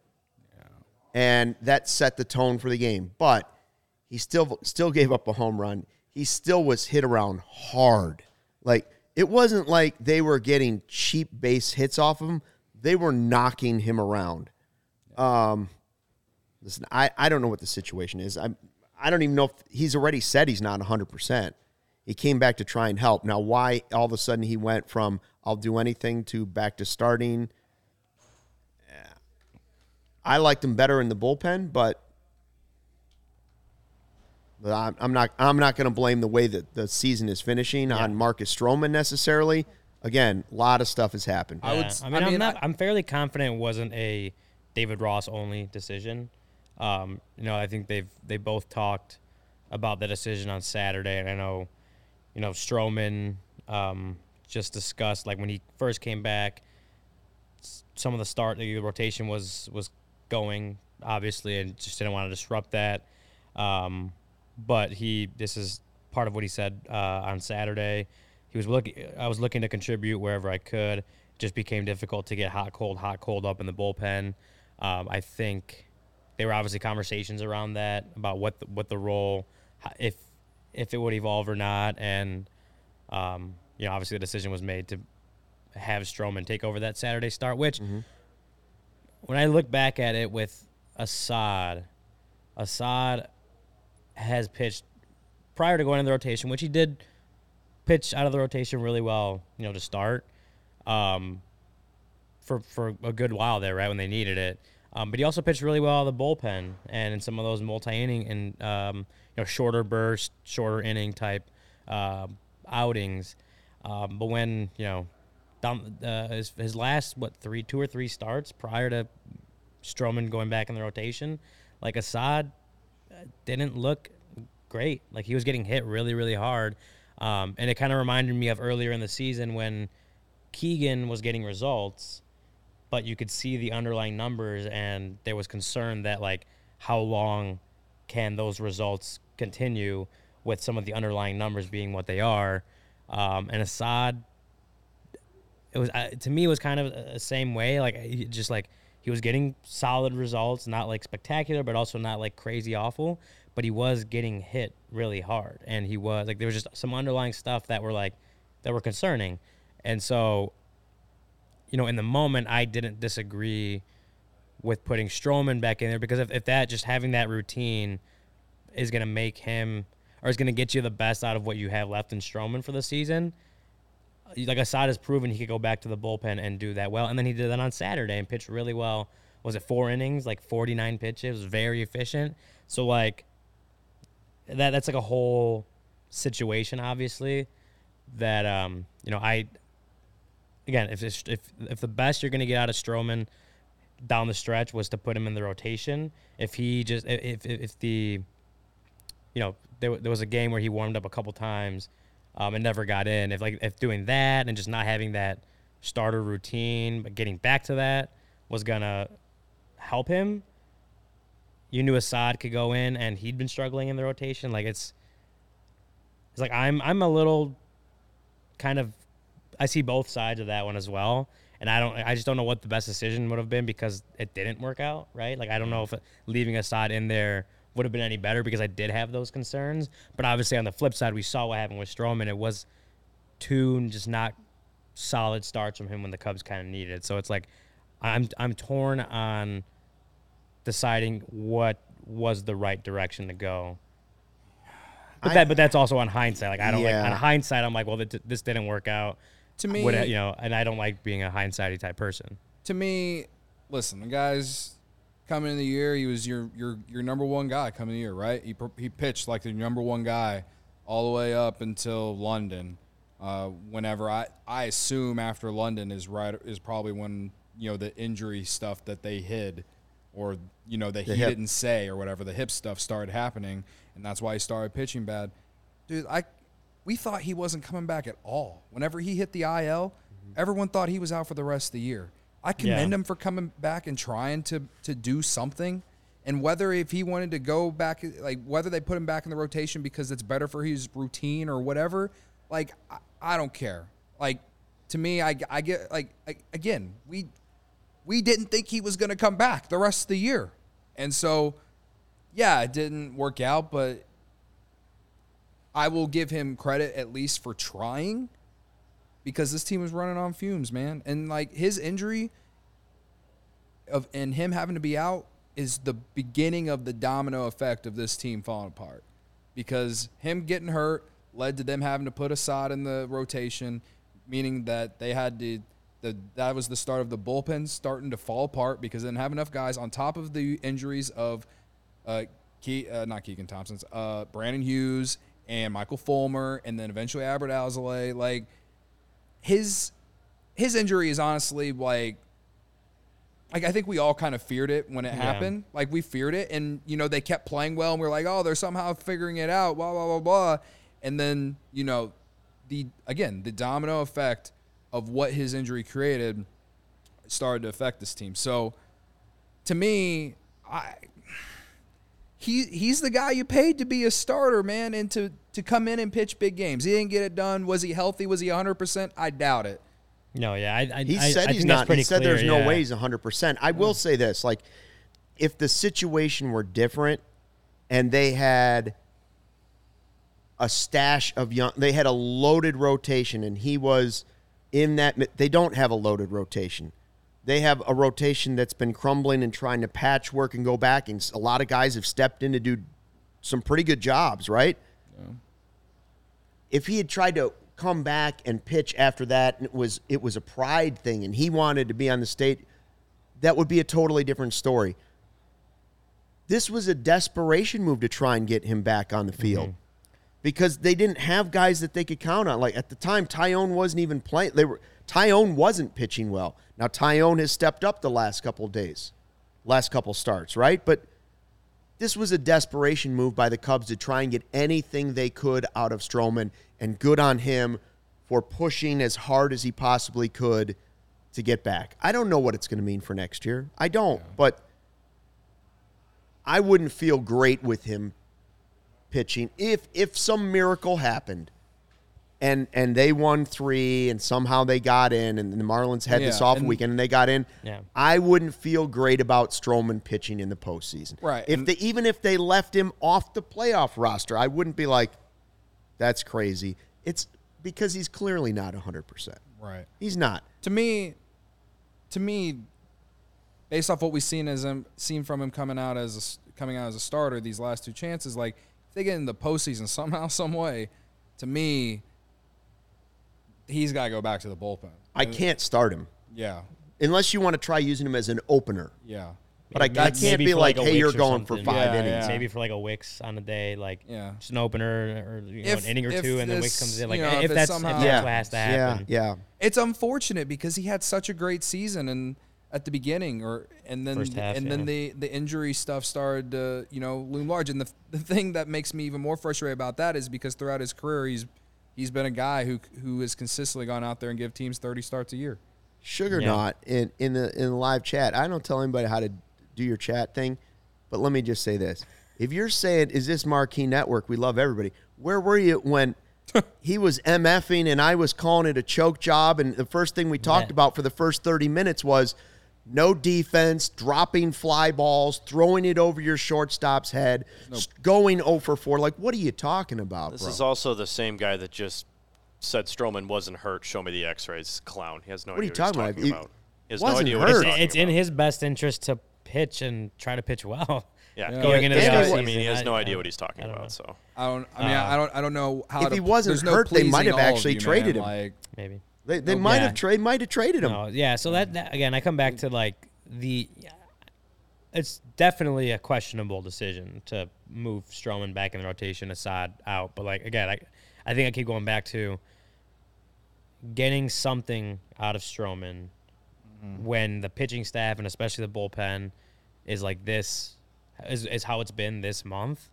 and that set the tone for the game. But he still still gave up a home run. He still was hit around hard. Like it wasn't like they were getting cheap base hits off of him. They were knocking him around. Um, listen, I, I don't know what the situation is. I'm I don't even know if he's already said he's not 100. percent He came back to try and help. Now, why all of a sudden he went from I'll do anything to back to starting? Yeah. I liked him better in the bullpen, but but I'm, I'm not I'm not going to blame the way that the season is finishing on Marcus Stroman necessarily. Again, a lot of stuff has happened. I would Yeah, s- I mean, I I mean, am not. I- I, am fairly confident it wasn't a David Ross only decision. Um, you know, I think they've they both talked about the decision on Saturday, and I know, you know, Stroman um, just discussed like when he first came back, some of the start the rotation was was going obviously, and just didn't want to disrupt that. Um, but he this is part of what he said uh, on Saturday. He was looking. I was looking to contribute wherever I could. It just became difficult to get hot, cold, hot, cold up in the bullpen. Um, I think there were obviously conversations around that about what the, what the role, if if it would evolve or not, and um, you know, obviously the decision was made to have Stroman take over that Saturday start. Which, when I look back at it with Assad, Assad has pitched prior to going in the rotation, which he did pitch out of the rotation really well, you know, to start. Um, for for a good while there, right when they needed it. Um, but he also pitched really well out of the bullpen and in some of those multi-inning and um, you know shorter burst, shorter inning type uh, outings. Um, but when you know down uh, his his last what three two or three starts prior to Stroman going back in the rotation, like Assad uh, didn't look great. Like he was getting hit really really hard, um, and it kind of reminded me of earlier in the season when Keegan was getting results but you could see the underlying numbers and there was concern that like how long can those results continue with some of the underlying numbers being what they are um, and assad it was uh, to me it was kind of the same way like just like he was getting solid results not like spectacular but also not like crazy awful but he was getting hit really hard, and he was like there was just some underlying stuff that were like that were concerning, and so, you know, in the moment, I didn't disagree with putting Stroman back in there because if, if that just having that routine is going to make him or is going to get you the best out of what you have left in Stroman for the season. Like Assad has proven he could go back to the bullpen and do that well, and then he did that on Saturday and pitched really well. Was it four innings, like forty nine pitches, very efficient. So like that that's like a whole situation, obviously. That um you know I again if if if the best you're going to get out of Stroman down the stretch was to put him in the rotation. If he just if if, if the you know there, there was a game where he warmed up a couple times um, and never got in. If like if doing that and just not having that starter routine, but getting back to that was gonna help him. You knew Assad could go in, and he'd been struggling in the rotation. Like it's, it's like I'm I'm a little kind of I see both sides of that one as well and I don't I just don't know what the best decision would have been because it didn't work out, right? Like I don't know if leaving Assad in there would have been any better because I did have those concerns. But obviously on the flip side, we saw what happened with Stroman. It was two just not solid starts from him when the Cubs kind of needed it. So it's like I'm I'm torn on deciding what was the right direction to go. But I- that but that's also on hindsight. Like I don't Yeah. like on hindsight I'm like, well, th- this didn't work out. To me, Would, you know, and I don't like being a hindsighty type person. to me, listen, the guy's coming in the year. He was your your your number one guy coming in the year, right? He he pitched like the number one guy all the way up until London. Uh, whenever I I assume after London is right is probably when you know the injury stuff that they hid, or you know that The he hip. didn't say or whatever the hip stuff started happening, and that's why he started pitching bad. Dude, I we thought he wasn't coming back at all. Whenever he hit the IL, everyone thought he was out for the rest of the year. I commend Yeah. him for coming back and trying to to do something. And whether if he wanted to go back, like whether they put him back in the rotation because it's better for his routine or whatever, like I, I don't care. Like to me, I, I get like I, again we we didn't think he was going to come back the rest of the year, and so yeah, it didn't work out, but I will give him credit at least for trying because this team was running on fumes, man. And like his injury of and him having to be out is the beginning of the domino effect of this team falling apart. Because him getting hurt led to them having to put Assad in the rotation, meaning that they had to the that was the start of the bullpen starting to fall apart because they didn't have enough guys on top of the injuries of uh, Ke- uh not Keegan Thompson's, uh, Brandon Hughes and Michael Fulmer, and then eventually Albert Alzolay. Like his his injury is honestly like like I think we all kind of feared it when it Yeah. happened. Like we feared it, and you know they kept playing well, and we are like, oh, they're somehow figuring it out, blah blah blah blah, and then you know the again the domino effect of what his injury created started to affect this team. So to me, I he he's the guy you paid to be a starter, man, and to to come in and pitch big games. He didn't get it done. Was he healthy? Was he 100%? I doubt it. No, yeah, I, I He said I he's not. He said clear, there's no way he's 100%. I will mm. say this like, if the situation were different and they had a stash of young, they had a loaded rotation and he was in that, they don't have a loaded rotation. They have a rotation that's been crumbling and trying to patchwork and go back. And a lot of guys have stepped in to do some pretty good jobs, right? if he had tried to come back and pitch after that and it was it was a pride thing and he wanted to be on the state that would be a totally different story. This was a desperation move to try and get him back on the field. Mm-hmm. Because they didn't have guys that they could count on. Like at the time Taillon wasn't even playing they were Taillon wasn't pitching well now Taillon has stepped up the last couple days last couple starts right but this was a desperation move by the Cubs to try and get anything they could out of Stroman, and good on him for pushing as hard as he possibly could to get back. I don't know what it's going to mean for next year. I don't, but I wouldn't feel great with him pitching if if some miracle happened and and they won three, and somehow they got in, and the Marlins had this Yeah, off and- weekend, and they got in. Yeah. I wouldn't feel great about Stroman pitching in the postseason. Right, If they even if they left him off the playoff roster, I wouldn't be like, that's crazy. It's because he's clearly not hundred percent. Right. He's not. To me, to me, based off what we've seen as him, seen from him coming out as a, coming out as a starter, these last two chances, like if they get in the postseason somehow, some way, to me, he's got to go back to the bullpen. I can't start him Yeah, unless you want to try using him as an opener. yeah, But I, I Maybe- can't be for like, like a hey, you're or going for something. five Yeah, innings. yeah. Maybe for like a Wicks on a day, like Yeah. just an opener or you know, If- an inning or if two, and then this, Wicks comes in. Like you know, eh, if if, it's that's somehow- if that's what has to yeah, happen. yeah. It's unfortunate because he had such a great season and at the beginning, or and then First half, and then yeah. the the injury stuff started to you know loom large. And the the thing that makes me even more frustrated about that is because throughout his career, he's he's been a guy who who has consistently gone out there and give teams thirty starts a year. Sugar Yeah. not in in the in the live chat. I don't tell anybody how to do your chat thing, but let me just say this: if you're saying, "Is this Marquee Network?" We love everybody. Where were you when he was mfing and I was calling it a choke job? And the first thing we talked Yeah. about for the first thirty minutes was no defense, dropping fly balls, throwing it over your shortstop's head, s- going 0 for 4. Like, what are you talking about, This bro? is also the same guy that just said Stroman wasn't hurt. Show me the X-rays. Clown. He has no What are you idea talking what about? he's talking about. He has no wasn't idea what he's It's, talking it's in his best interest to pitch and try to pitch well. Yeah, Yeah. Going into the I mean, he has I- no I- idea what he's talking I about. know. So I don't. I mean, Uh, I don't. I don't know how. if to, he wasn't there's no hurt, they might have actually you, traded man. him. Like, Maybe. They, they Oh, might yeah. have trade might have traded him. No, yeah. So that, that again, I come back to like the. It's definitely a questionable decision to move Stroman back in the rotation, Assad out. But like again, I, I think I keep going back to getting something out of Stroman mm-hmm. when the pitching staff and especially the bullpen is like this is, is how it's been this month.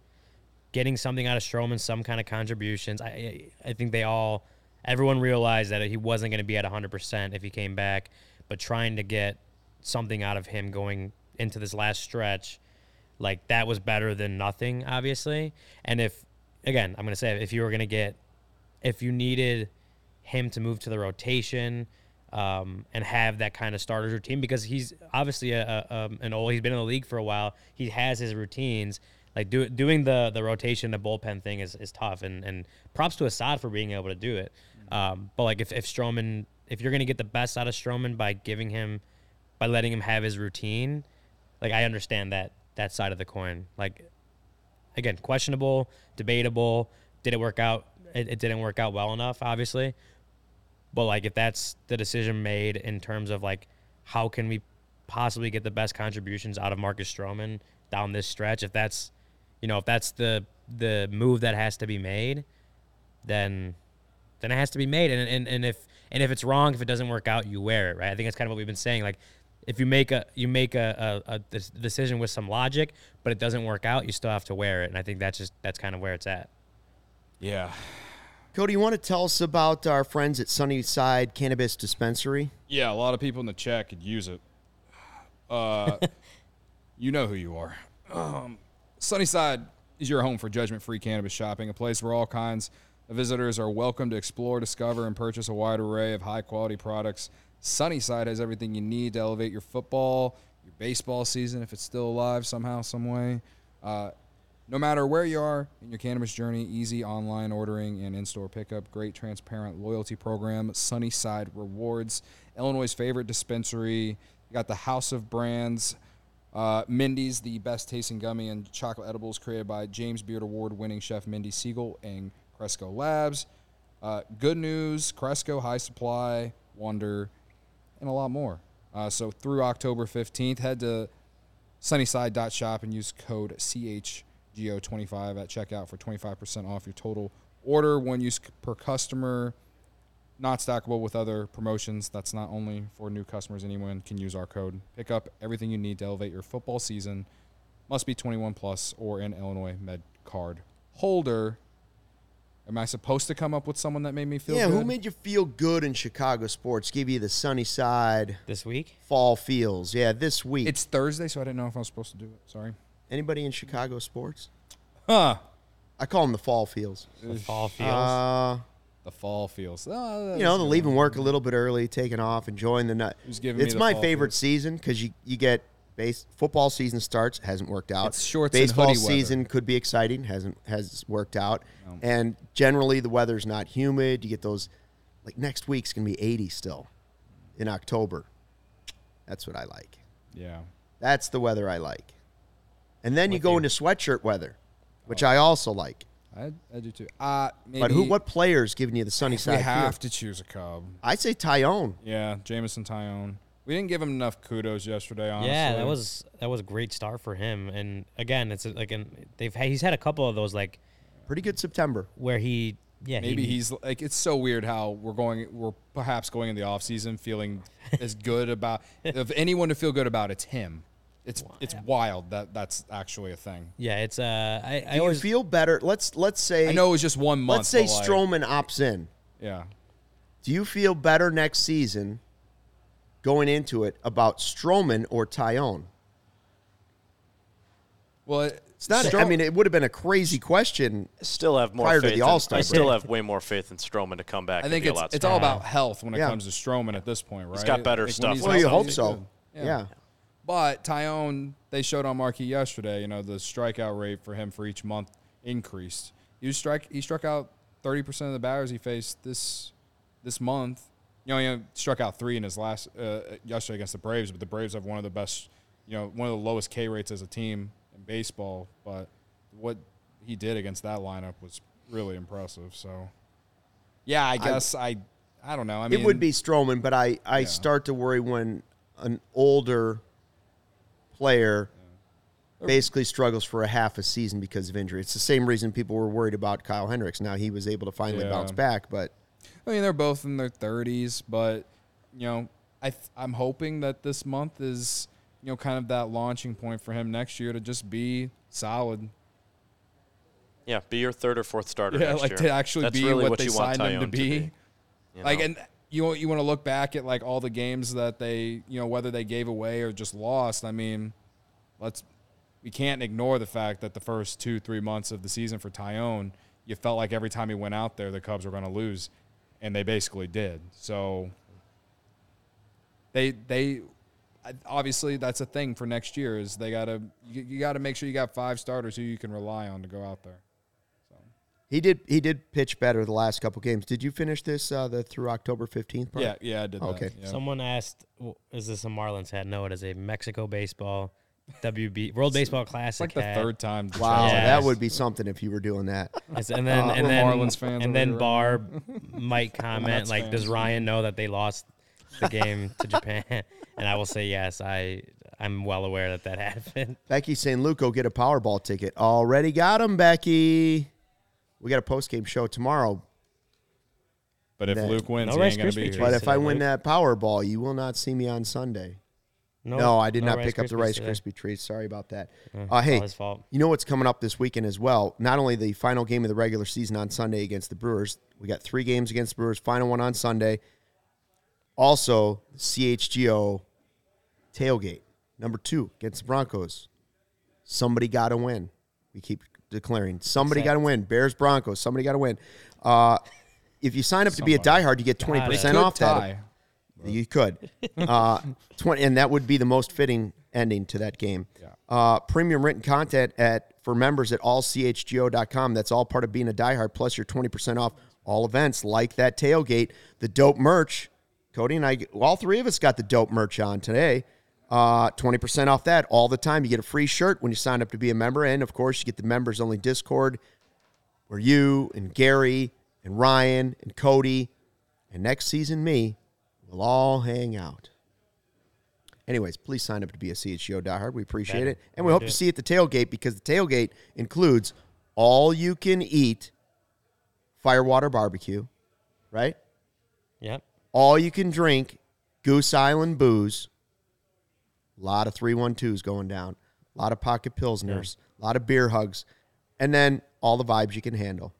Getting something out of Stroman, some kind of contributions. I I, I think they all everyone realized that he wasn't going to be at 100% if he came back, but trying to get something out of him going into this last stretch, like that was better than nothing, obviously. And if, again, I'm going to say, if you were going to get, if you needed him to move to the rotation um, and have that kind of starters routine, because he's obviously a, a, um, an old, he's been in the league for a while, he has his routines. Like do, doing the the rotation, the bullpen thing is, is tough, and, and props to Assad for being able to do it. Um, but like if if Stroman, if you're gonna get the best out of Stroman by giving him, by letting him have his routine, like I understand that that side of the coin. Like again, questionable, debatable. Did it work out? It, it didn't work out well enough, obviously. But like if that's the decision made in terms of like how can we possibly get the best contributions out of Marcus Stroman down this stretch, if that's you know, if that's the the move that has to be made, then then it has to be made. And, and and if and if it's wrong, if it doesn't work out, you wear it, right? I think that's kind of what we've been saying. Like if you make a you make a, a, a decision with some logic, but it doesn't work out, you still have to wear it. And I think that's just that's kind of where it's at. yeah, Cody, you want to tell us about our friends at Sunnyside Cannabis Dispensary? yeah. A lot of people in the chat could use it. Uh, you know who you are. Um, Sunnyside is your home for judgment-free cannabis shopping, a place where all kinds of visitors are welcome to explore, discover, and purchase a wide array of high-quality products. Sunnyside has everything you need to elevate your football, your baseball season, if it's still alive somehow, some way. Uh, no matter where you are in your cannabis journey, easy online ordering and in-store pickup, great transparent loyalty program, Sunnyside Rewards, Illinois' favorite dispensary. You got the House of Brands, uh, Mindy's, the best tasting gummy and chocolate edibles created by James Beard Award-winning chef Mindy Siegel and Cresco Labs. Uh, good news, Cresco, High Supply, Wonder, and a lot more. Uh, so through October 15th, head to sunnyside.shop and use code CHGO25 at checkout for 25% off your total order. One use per customer. Not stackable with other promotions. That's not only for new customers. Anyone can use our code. Pick up everything you need to elevate your football season. Must be 21 plus or an Illinois Med card holder. Am I supposed to come up with someone that made me feel yeah, good? who made you feel good in Chicago sports? Give you the sunny side This week, fall feels. Yeah, this week. It's Thursday, so I didn't know if I was supposed to do it. Sorry. Anybody in Chicago sports? Huh. I call them the fall feels. the fall feels. Uh, The fall feels. Oh, uh, you know, the leaving work a little bit early, taking off, enjoying the me It's my favorite season because you you get base football season starts hasn't worked out. It's shorts Baseball hoodie weather. season could be exciting hasn't has worked out, and generally the weather's not humid. You get those like next week's gonna be eighty still in October. That's what I like. Yeah. That's the weather I like. And then you go you. into sweatshirt weather, which oh. I also like. I, I do too. Uh, maybe But who? What players giving you the sunny if we side? have field? to choose a Cub? I say Taillon. Yeah, Jameson Taillon. We didn't give him enough kudos yesterday. Honestly. Yeah, that was that was a great start for him. And again, it's like an they've had, he's had a couple of those like Pretty good September. where he yeah Maybe he, he's like it's so weird how we're going we're perhaps going in the off season feeling as good about of anyone to feel good about it's him. It's it's wild that that's actually a thing. yeah it's uh I, I Do you always feel better? Let's let's say I know it was just one month. let's say but, like, Stroman opts in. Yeah. Do you feel better next season going into it about Stroman or Taillon? Well, it- It's not. I mean, it would have been a crazy question. Still have more Prior to faith. the All-Star I still have way more faith in Stroman to come back. I think and it's a lot it's all about health when it Yeah. comes to Stroman at this point, right? He's got better when stuff Well, you he's hope so. good. Yeah. But Taillon, they showed on Marquee yesterday. You know the strikeout rate for him for each month increased. He strike he struck out thirty percent of the batters he faced this this month. You know, he struck out three in his last uh, yesterday against the Braves, but the Braves have one of the best, you know, one of the lowest K rates as a team in baseball. But what he did against that lineup was really impressive. So, yeah, I guess I I, don't know. I mean, it would be Stroman, but I I Yeah. start to worry when an older player basically struggles for a half a season because of injury. It's the same reason people were worried about Kyle Hendricks. Now he was able to finally Yeah. bounce back, but I mean, they're both in their 30s, but you know, I th- I'm hoping that this month is you know kind of that launching point for him next year to just be solid. Yeah, be your third or fourth starter. Yeah, next like year. to actually That's be really what, what they you want signed him to Taillon be. you Like, and you you want to look back at like all the games that they you know whether they gave away or just lost. I mean, let's we can't ignore the fact that the first two three months of the season for Taillon, you felt like every time he went out there, the Cubs were going to lose, and they basically did. So they they obviously that's a thing for next year is they gotta you, you got to make sure you got five starters who you can rely on to go out there. He did he did pitch better the last couple games. Did you finish this uh, the through October fifteenth? Yeah, yeah, I did. Okay. that, yeah. someone asked w- is this a Marlins hat? No, it is a Mexico baseball WB World Baseball Classic. It's Classic like the hat. third time. Wow, Yeah. that would be something if you were doing that. It's- and then Uh, and then Marlins fans and then Barb might comment Mets like, "Does. Ryan know that they lost the game to Japan?" And I will say yes. I I'm well aware that that happened. Becky saying, "Luke, go get a Powerball ticket." Already got him, Becky. We got a post game show tomorrow. But if That- Luke wins, No he ain't gonna be here. But if I win Luke. that Powerball, you will not see me on Sunday. No, I did not Rice pick up the Rice today. Krispie treats. Sorry about that. Uh, Uh, hey, all his fault. you know what's coming up this weekend as well? Not only the final game of the regular season on Sunday against the Brewers, we got three games against the Brewers, final one on Sunday. Also, CHGO tailgate, number two against the Broncos. Somebody got to win. We keep declaring somebody got to win. Bears, Broncos, somebody got to win. Uh, if you sign up to be a Somebody. diehard, you get 20% Could off that. tie. You could. Uh, 20, and that would be the most fitting ending to that game. Uh, premium written content at for members at allchgo.com. That's all part of being a diehard, plus you're 20% off all events like that tailgate, the dope merch. Cody and I, all three of us got the dope merch on today. Uh, 20% off that all the time. You get a free shirt when you sign up to be a member. And of course, you get the members only Discord where you and Gary and Ryan and Cody and next season me will all hang out. Anyways, please sign up to be a CHGO diehard. We appreciate Better. it. And we hope do. to see you at the tailgate because the tailgate includes all you can eat firewater barbecue, right? Yep. All you can drink Goose Island booze. A lot of 312s going down. A lot of pocket pilsners. A lot of beer hugs. And then all the vibes you can handle.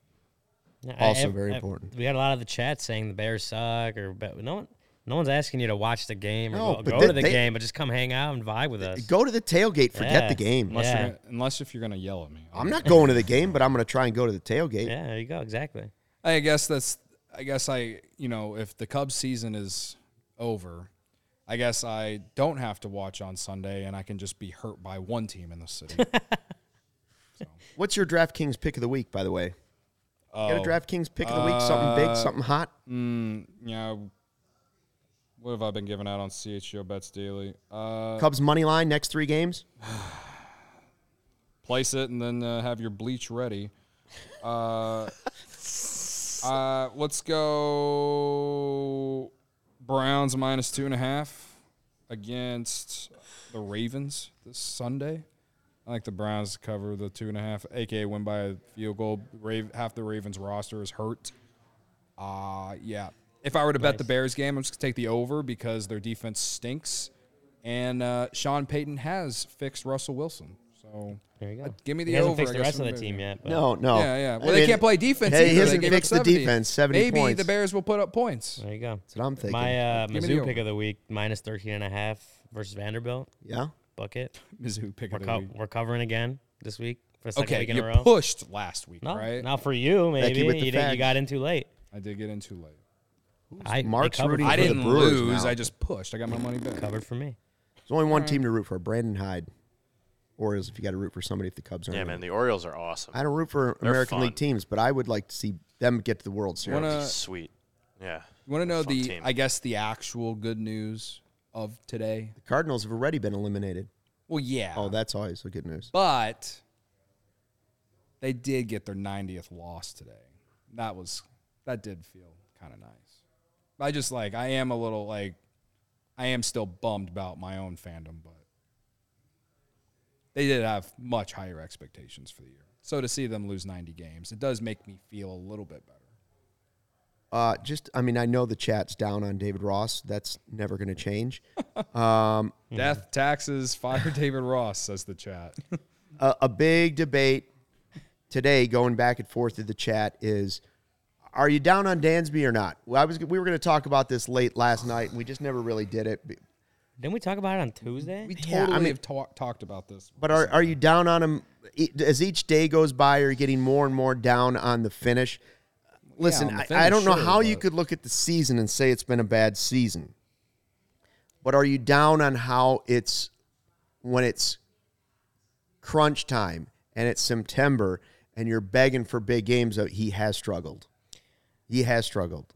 Yeah, I- Also very ev- important. We had a lot of the chat saying the Bears suck, or but no one, no one's asking you to watch the game or No, go, go they- to the they- game, but just come hang out and vibe with us. Go to the tailgate. Forget Yeah. the game. Unless, Yeah. you're gonna, unless if you're gonna yell at me. I'm not going to the game, but I'm going to try and go to the tailgate. Yeah, there you go. Exactly. I guess that's I guess I, you know, if the Cubs season is over, I guess I don't have to watch on Sunday and I can just be hurt by one team in the city. What's your DraftKings pick of the week, by the way? You got a Oh. DraftKings pick of the week? Something big, Uh, something hot? Mm, yeah. What have I been giving out on CHGO Bets Daily? Uh, Cubs money line next three games. place it and then uh, have your bleach ready. Uh, uh, let's go Browns minus two and a half against the Ravens this Sunday. I like the Browns to cover the two and a half, aka win by a field goal. Rav- half the Ravens roster is hurt. Uh yeah. If I were to bet the Bears game, I'm just gonna take the over because their defense stinks, and uh, Sean Payton has fixed Russell Wilson. So There you go. uh, give me the he hasn't over. fixed I the rest of the team yet. But No, no. Yeah, yeah. Well, I they mean, can't play defense. Hey, he hasn't fixed the defense. Seventy Maybe points. the Bears will put up points. There you go. That's what I'm thinking. My uh, Give me Mizzou over. pick of the week minus 13 and a half versus Vanderbilt. yeah. Bucket. Mizzou pick We're, of the co- week. we're covering again this week for the second Okay, week in you a row. pushed last week, no, right? not for you. Maybe with the you, did, you got in too late. I did get in too late. I Mark's covered rooting I for didn't Brewers lose. now. I just pushed. I got my money back. covered for me. There's only one Alright. team to root for: Brandon Hyde. Orioles. If you got to root for somebody, if the Cubs aren't. Yeah, man, the Orioles are awesome. I don't root for They're American fun. League teams, but I would like to see them get to the World Series. Wanna- sweet. Yeah. You want to know Fun the, team. I guess, the actual good news of today? the Cardinals have already been eliminated. Well, yeah. Oh, that's always the good news. but they did get their 90th loss today. That was that did feel kind of nice. I just like I am a little like I am still bummed about my own fandom, but they did have much higher expectations for the year. So to see them lose 90 games, it does make me feel a little bit better. Uh, just, I mean, I know the chat's down on David Ross. That's never going to change. Um, Death, taxes, fire David Ross, says the chat. a, a big debate today, going back and forth through the chat, is: Are you down on Dansby or not? Well, I was. We were going to talk about this late last night, and we just never really did it. Didn't we talk about it on Tuesday? We Yeah, I totally mean- have talk, talked about this. But are are you down on him e- as each day goes by? Are you getting more and more down on the finish? Listen, on the I, I finish, don't know sure, how you but- could look at the season and say it's been a bad season. But are you down on how it's when it's crunch time and it's September and you're begging for big games? uh, He has struggled. He has struggled.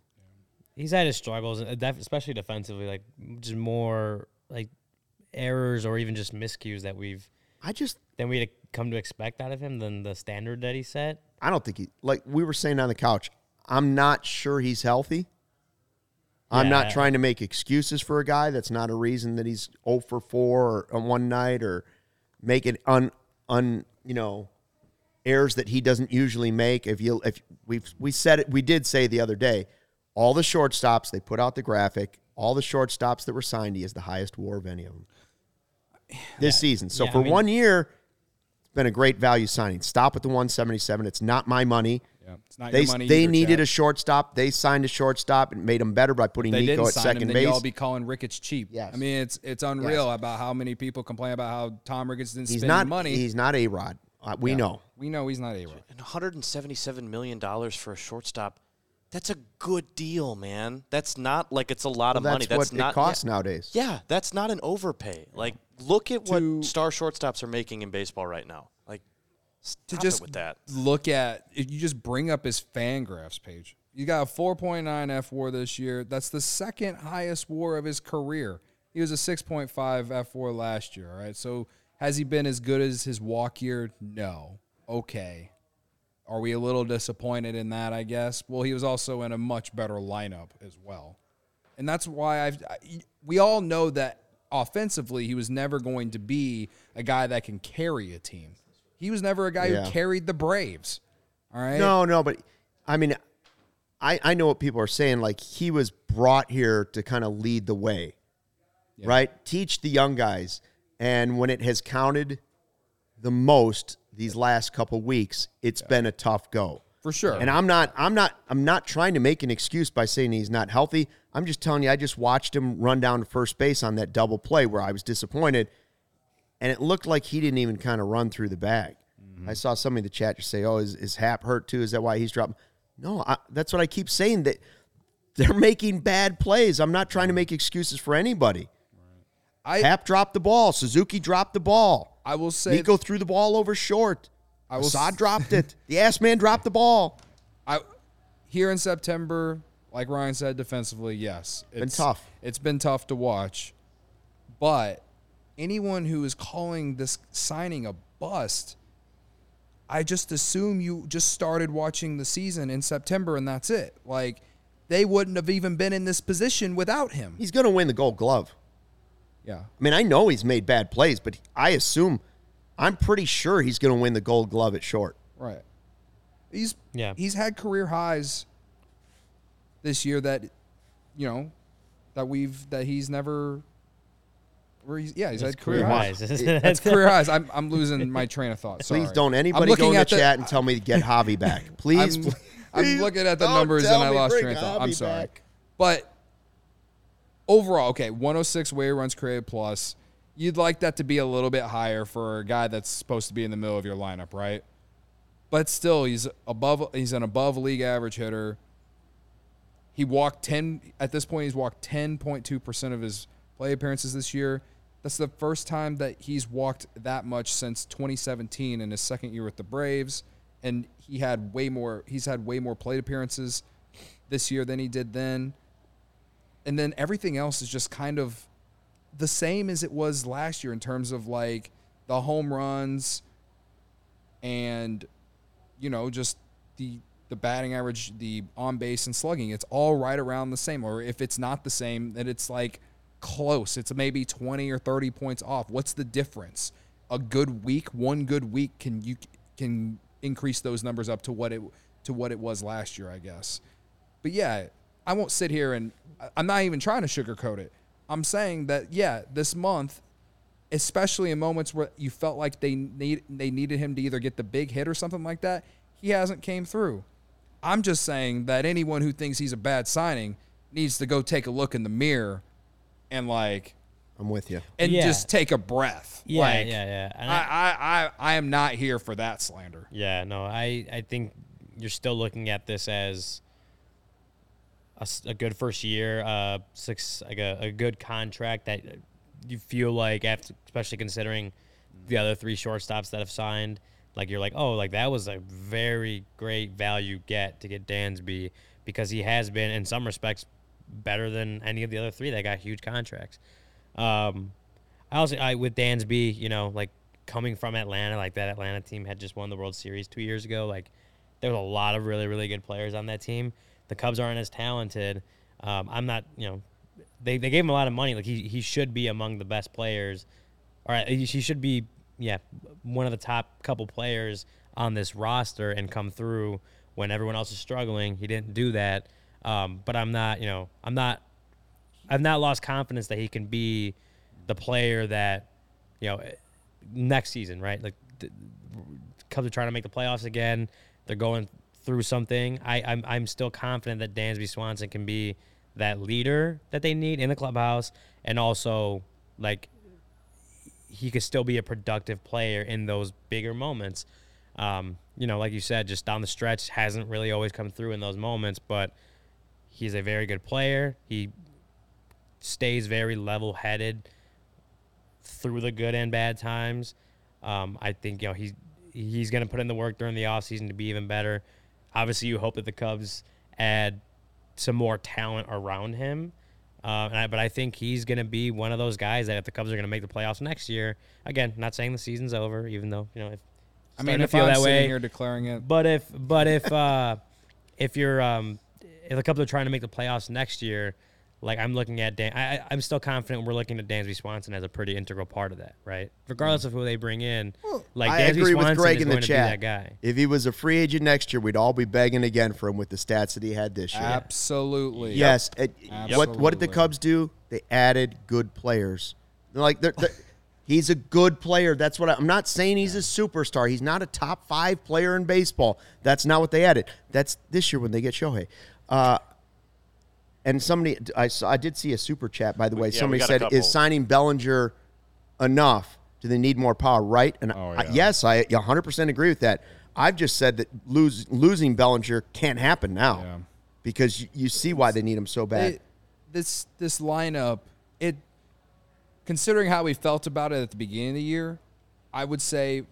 He's had his struggles, uh, def- especially defensively, like just more like errors or even just miscues that we've I just then we'd come to expect out of him than the standard that he set. I don't think he like we were saying on the couch. I'm not sure he's healthy. I'm not trying to make excuses for a guy. That's not a reason that he's 0 for 4 or on one night or make it un un you know errors that he doesn't usually make. If you if we've we said it, we did say the other day, all the shortstops they put out the graphic, all the shortstops that were signed, he has the highest WAR of any of them this season. So Yeah, I for mean- one year, it's been a great value signing. Stop at the 177. It's not my money. Yeah, it's not They your money. they either, needed Chad. a shortstop. They signed a shortstop and made him better by putting they Nico didn't at sign second him, base. y'all be calling Ricketts cheap. Yes. I mean it's it's unreal about how many people complain about how Tom Ricketts didn't he's spend not money. He's not a Rod. Uh, we Yeah. know. We know he's not a Rod. And 177 million dollars for a shortstop. That's a good deal, man. That's not like it's a lot of Well, money. that's That's what not it costs yeah, nowadays. Yeah, that's not an overpay. Like, look at what To- star shortstops are making in baseball right now. Like, stop To it just with that. look at you just bring up his FanGraphs page. You got a 4.9 F WAR this year. That's the second highest WAR of his career. He was a 6.5 F WAR last year. All right, so has he been as good as his walk year? No. Okay. Are we a little disappointed in that? I guess. Well, he was also in a much better lineup as well, and that's why I've. I, we all know that offensively, he was never going to be a guy that can carry a team. He was never a guy Yeah. who carried the Braves. All right. No, no, but I mean, I I know what people are saying. Like he was brought here to kind of lead the way, right? Teach the young guys, and when it has counted the most these last couple weeks, it's been a tough go. For sure. And I'm not I'm not I'm not trying to make an excuse by saying he's not healthy. I'm just telling you I just watched him run down to first base on that double play where I was disappointed and it looked like he didn't even kind of run through the bag. Mm-hmm. I saw somebody in the chat just say, "Oh, is, is Happ hurt too? Is that why he's dropping?" No, I, that's what I keep saying. That they're making bad plays. I'm not trying to make excuses for anybody. I Happ dropped the ball. Suzuki dropped the ball. I will say Nico threw the ball over short. I will Assad s- dropped it. The ass man dropped the ball. I here in September, like Ryan said, defensively, yes, it's Been tough. It's been tough to watch, but anyone who is calling this signing a bust, I just assume you just started watching the season in September and that's it. Like they wouldn't have even been in this position without him. He's going to win the gold glove. Yeah, I mean, I know he's made bad plays, but I assume, I'm pretty sure he's going to win the gold glove at short. right. He's Yeah. He's had career highs this year that you know that we've that he's never. Where he's, yeah, he's It's had career, highs. highs. That's career highs. I'm, I'm losing my train of thought. Sorry. Please don't anybody looking go in the at chat and tell me to get Javi back. Please, I'm, please. I'm looking at the numbers and I lost bring train of thought. I'm sorry, back. but overall, okay, 106 way runs created plus. You'd like that to be a little bit higher for a guy that's supposed to be in the middle of your lineup, right? But still, he's above. He's an above league average hitter. He walked 10 at this point he's walked 10.2% of his play appearances this year. That's the first time that he's walked that much since 2017 in his second year with the Braves and he had way more he's had way more plate appearances this year than he did then. And then everything else is just kind of the same as it was last year in terms of like the home runs and you know just the the batting average, the on base and slugging. It's all right around the same. Or if it's not the same, then it's like close. It's maybe 20 or 30 points off. What's the difference? A good week, one good week can you can increase those numbers up to what it to what it was last year, I guess. But yeah, I won't sit here and I- I'm not even trying to sugarcoat it. I'm saying that yeah, this month especially in moments where you felt like they need they needed him to either get the big hit or something like that, he hasn't came through. I'm just saying that anyone who thinks he's a bad signing needs to go take a look in the mirror and like I'm with you. and Yeah. just take a breath. Yeah, like, yeah, yeah. And I, I- I, I, I am not here for that slander. Yeah, no, I, I think you're still looking at this as a, a good first year, uh, six like a, a good contract that you feel like after, especially considering the other three shortstops that have signed, like you're like, oh, like that was a very great value get to get Dansby because he has been in some respects better than any of the other three that got huge contracts. Um, I also I with Dansby, you know, like coming from Atlanta, like that Atlanta team had just won the World Series two years ago. Like there was a lot of really really good players on that team. The Cubs aren't as talented. Um, I'm not, you know, they, they gave him a lot of money. Like he he should be among the best players. All right, he he should be yeah one of the top couple players on this roster and come through when everyone else is struggling. He didn't do that. Um, but I'm not, you know, I'm not I've not lost confidence that he can be the player that, you know, next season, right? Like the Cubs are trying to make the playoffs again. They're going through something. I, I'm I'm still confident that Dansby Swanson can be that leader that they need in the clubhouse, and also like he could still be a productive player in those bigger moments. Um, you know, like you said, just down the stretch hasn't really always come through in those moments, but he's a very good player. He stays very level headed through the good and bad times. Um, I think you know he's he's going to put in the work during the offseason to be even better. Obviously, you hope that the Cubs add some more talent around him. Uh, and I, but I think he's going to be one of those guys that if the Cubs are going to make the playoffs next year, again, not saying the season's over, even though you know if I mean, to if feel I'm that way. here declaring it, But if but if uh, if you're um, if the Cubs are trying to make the playoffs next year, like I'm looking at Dan, I, I- I'm still confident we're looking at Dansby Swanson as a pretty integral part of that, right? Regardless of who they bring in, like I Dansby agree with Swanson Greg is in the going to chat. be that guy. If he was a free agent next year, we'd all be begging again for him with the stats that he had this year. absolutely. Yes. it- what what did the Cubs do? They added good players. They're like they're, they're- he's a good player. That's what I, I'm not saying. He's a superstar. He's not a top five player in baseball. That's not what they added. That's this year when they get Shohei. Uh, and somebody I saw, I did see a super chat by the way. yeah, somebody said, couple. "Is signing Bellinger enough? Do they need more power?" Right? And Oh, I, yes, I 100 percent agree with that. I've just said that lose, losing Bellinger can't happen now Yeah. because you, you see why they need him so bad. It- this this lineup, it considering how we felt about it at the beginning of the year, I would say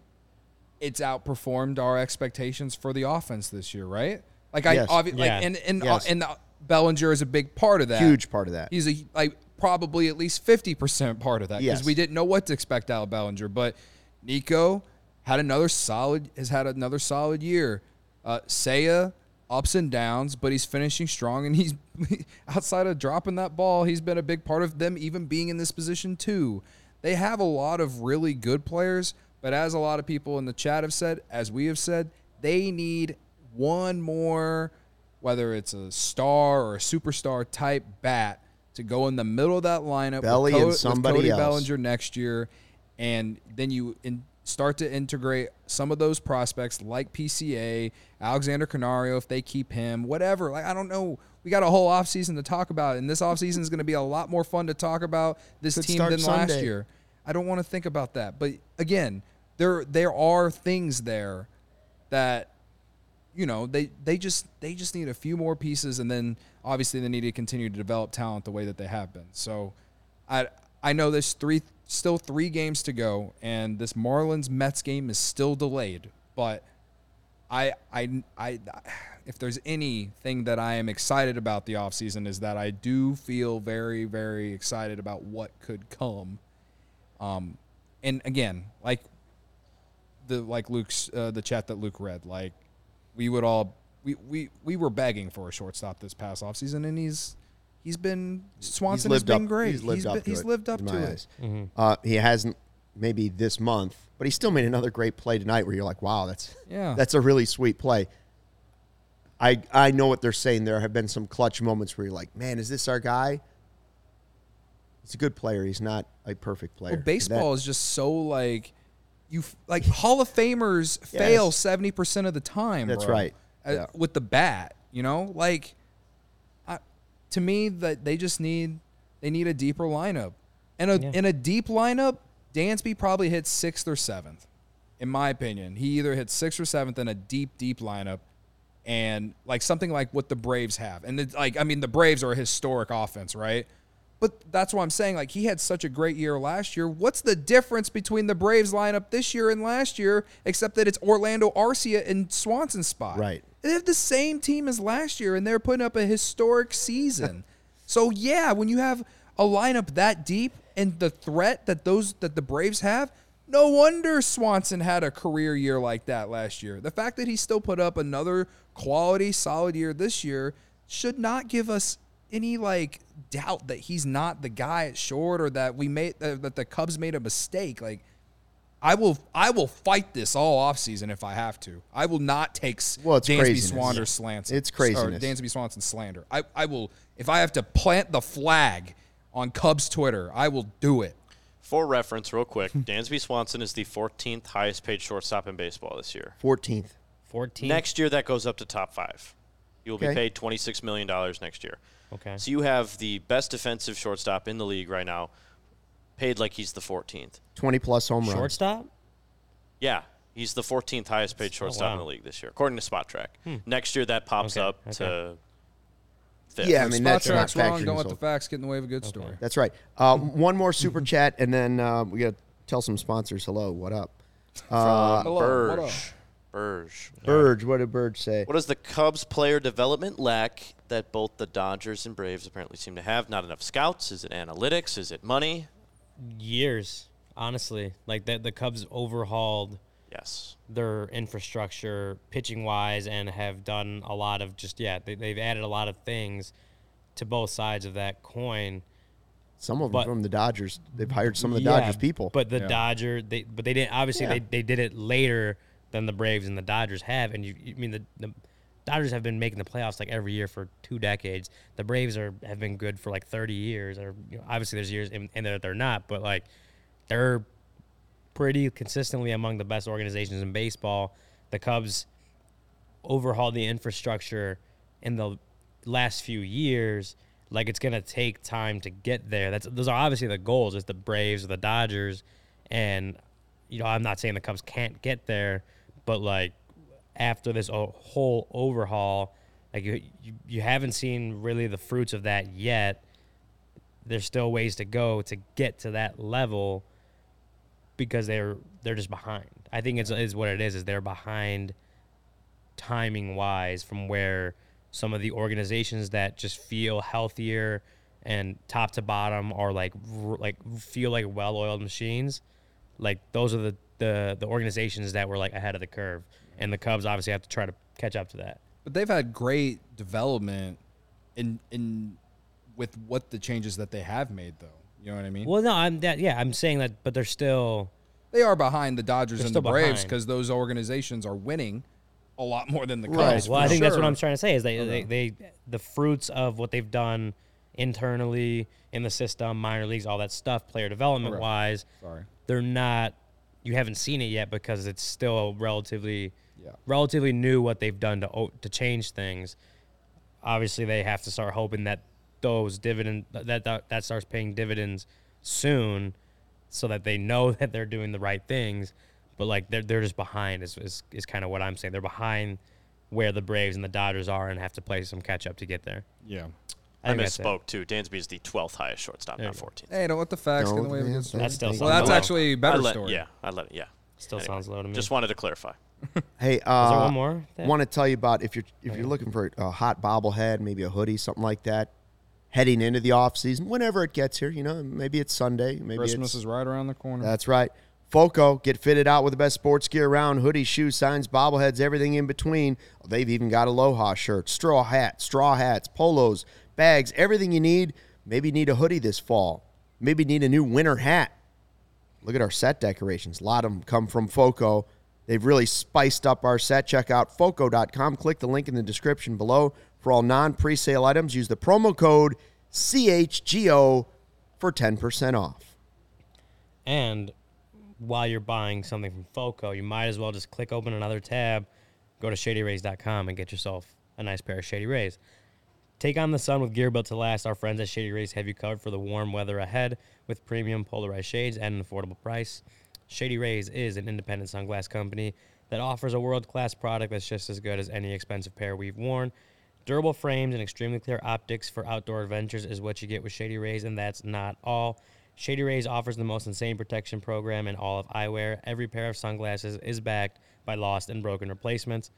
it's outperformed our expectations for the offense this year, right? Like I Yes. obvi- like and and Yes. uh, and uh, Bellinger is a big part of that. Huge part of that. He's a like probably at least fifty percent part of that because Yes. we didn't know what to expect out of Bellinger. But Nico had another solid has had another solid year. Uh, Seiya ups and downs, but he's finishing strong and he's outside of dropping that ball, he's been a big part of them even being in this position too. They have a lot of really good players, but as a lot of people in the chat have said, as we have said, they need one more whether it's a star or a superstar type bat to go in the middle of that lineup Belly with, and with somebody Cody else. Bellinger next year, and then you in, start to integrate some of those prospects like PCA, Alexander Canario, if they keep him, whatever. Like I don't know. We got a whole offseason to talk about, and this offseason is going to be a lot more fun to talk about this Could team than last year. I don't want to think about that, but again, there there are things there that you know they they just they just need a few more pieces and then obviously they need to continue to develop talent the way that they have been so i i know there's three still three games to go and this marlins mets game is still delayed but i i i if there's anything that i am excited about the offseason is that i do feel very very excited about what could come um and again like the like Luke's uh, the chat that Luke read. Like we would all we, we we were begging for a shortstop this past offseason and he's he's been Swanson has lived been up- great. He's lived been, up to he's it, lived up to it. Mm-hmm. Uh, he hasn't maybe this month, but he still made another great play tonight where you're like, wow, that's Yeah. that's a really sweet play. I I know what they're saying. There have been some clutch moments where you're like, man, is this our guy? He's a good player. He's not a perfect player. Well, baseball is just so like you like Hall of Famers fail seventy percent of the time. That's bro, right. uh, Yeah. With the bat, you know, like I, to me that they just need they need a deeper lineup, and a Yeah. in a deep lineup, Dansby probably hits sixth or seventh, in my opinion. He either hits sixth or seventh in a deep deep lineup. And like something like what the Braves have, and it's like I mean the Braves are a historic offense, right? But that's why I'm saying. Like he had such a great year last year. What's the difference between the Braves lineup this year and last year, except that it's Orlando Arcia and Swanson's spot? Right. They have the same team as last year, and they're putting up a historic season. so yeah, when you have a lineup that deep and the threat that those that the Braves have, no wonder Swanson had a career year like that last year. The fact that he still put up another quality, solid year this year should not give us any like doubt that he's not the guy at short or that we made uh, that the Cubs made a mistake. Like I will I will fight this all offseason if I have to. I will not take Well, it's Dansby craziness. Swanson slants. It's Or craziness. Dansby Swanson slander. I, I will if I have to plant the flag on Cubs Twitter, I will do it. For reference, real quick, Dansby Swanson is the 14th highest paid shortstop in baseball this year. 14th. 14th. Next year, that goes up to top five. You will Okay. be paid $26 million next year. Okay. So you have the best defensive shortstop in the league right now, paid like he's the 14th. 20 plus home runs. Shortstop? Yeah, he's the 14th highest paid shortstop in wow. the league this year, according to Spotrac. Next year, that pops Okay, up to okay. fifth. Yeah, I If mean, Spot that's not wrong. Don't let the facts get in the way of a good story. That's right. Uh, one more super chat, and then uh, we got to tell some sponsors hello. What up? Uh, From Hello, what Burge. Burge. Burge, what did Burge say? What does the Cubs player development lack that both the Dodgers and Braves apparently seem to have? Not enough scouts? Is it analytics? Is it money? Years, honestly. Like the, the Cubs overhauled Yes. their infrastructure pitching wise and have done a lot of just, yeah, they, they've added a lot of things to both sides of that coin. Some of them but- from the Dodgers. They've hired some of the Yeah, Dodgers people. But the Yeah. Dodger, they but they didn't. Obviously, Yeah. they, they did it later than the Braves and the Dodgers have. And you, you mean the, the Dodgers have been making the playoffs like every year for two decades. The Braves are have been good for like thirty years. Or you know, obviously, there's years in, in there that they're not, but like they're pretty consistently among the best organizations in baseball. The Cubs overhauled the infrastructure in the last few years. Like it's gonna take time to get there. That's those are obviously the goals. It's the Braves or the Dodgers, and you know I'm not saying the Cubs can't get there, but like after this uh, whole overhaul, like you, you, you haven't seen really the fruits of that yet. There's still ways to go to get to that level because they're they're just behind. I think it's is what it is. Is they're behind timing wise from where some of the organizations that just feel healthier and top to bottom are like like feel like well-oiled machines like those are the, the the organizations that were like ahead of the curve and the cubs obviously have to try to catch up to that But they've had great development in in with what the changes that they have made, though. You know what I mean? well no i'm that yeah i'm saying that but they're still They are behind the Dodgers and the Braves because those organizations are winning a lot more than the Right. Cubs. well i think that's what i'm trying to say is they, they they the fruits of what they've done internally in the system minor leagues all that stuff player development wise Sorry. they're not you haven't seen it yet because it's still relatively Yeah. relatively new what they've done to to change things. Obviously, they have to start hoping that those dividend that that, that starts paying dividends soon, so that they know that they're doing the right things. But like they're they're just behind is is, is kind of what I'm saying. They're behind where the Braves and the Dodgers are and have to play some catch up to get there. Yeah. I think that's it. misspoke too. Dansby is the 12th highest shortstop, There not you go. 14th. Hey, don't let the facts get in the way of a good story. That still Well, sounds Well, that's low. actually a better I let, story. Yeah, I let it. Yeah. Still Anyway, sounds low to me. Just wanted to clarify. Hey, is there uh, one more? want to tell you about if you're if you're looking for a hot bobblehead, maybe a hoodie, something like that, heading into the off season, whenever it gets here, you know, maybe it's Sunday, maybe Christmas it's, is right around the corner. That's right. Foco, get fitted out with the best sports gear around hoodies, shoes, signs, bobbleheads, everything in between. They've even got aloha shirts, straw hats, straw hats, polos, bags, everything you need. Maybe need a hoodie this fall. Maybe need a new winter hat. Look at our set decorations. A lot of them come from Foco. They've really spiced up our set. Check out foco.com. Click the link in the description below for all non presale items. Use the promo code CHGO for 10% off. And while you're buying something from Foco, you might as well just click open another tab, go to shadyrays.com and get yourself a nice pair of Shady Rays. Take on the sun with gear built to last. Our friends at Shady Rays have you covered for the warm weather ahead with premium polarized shades at an affordable price. Shady Rays is an independent sunglass company that offers a world class product that's just as good as any expensive pair we've worn. Durable frames and extremely clear optics for outdoor adventures is what you get with Shady Rays, and that's not all. Shady Rays offers the most insane protection program in all of eyewear. Every pair of sunglasses is backed by lost and broken replacements.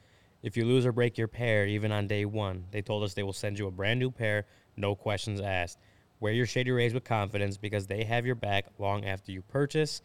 If you lose or break your pair, even on day one, they told us they will send you a brand new pair, no questions asked. Wear your Shady Rays with confidence because they have your back long after you purchase.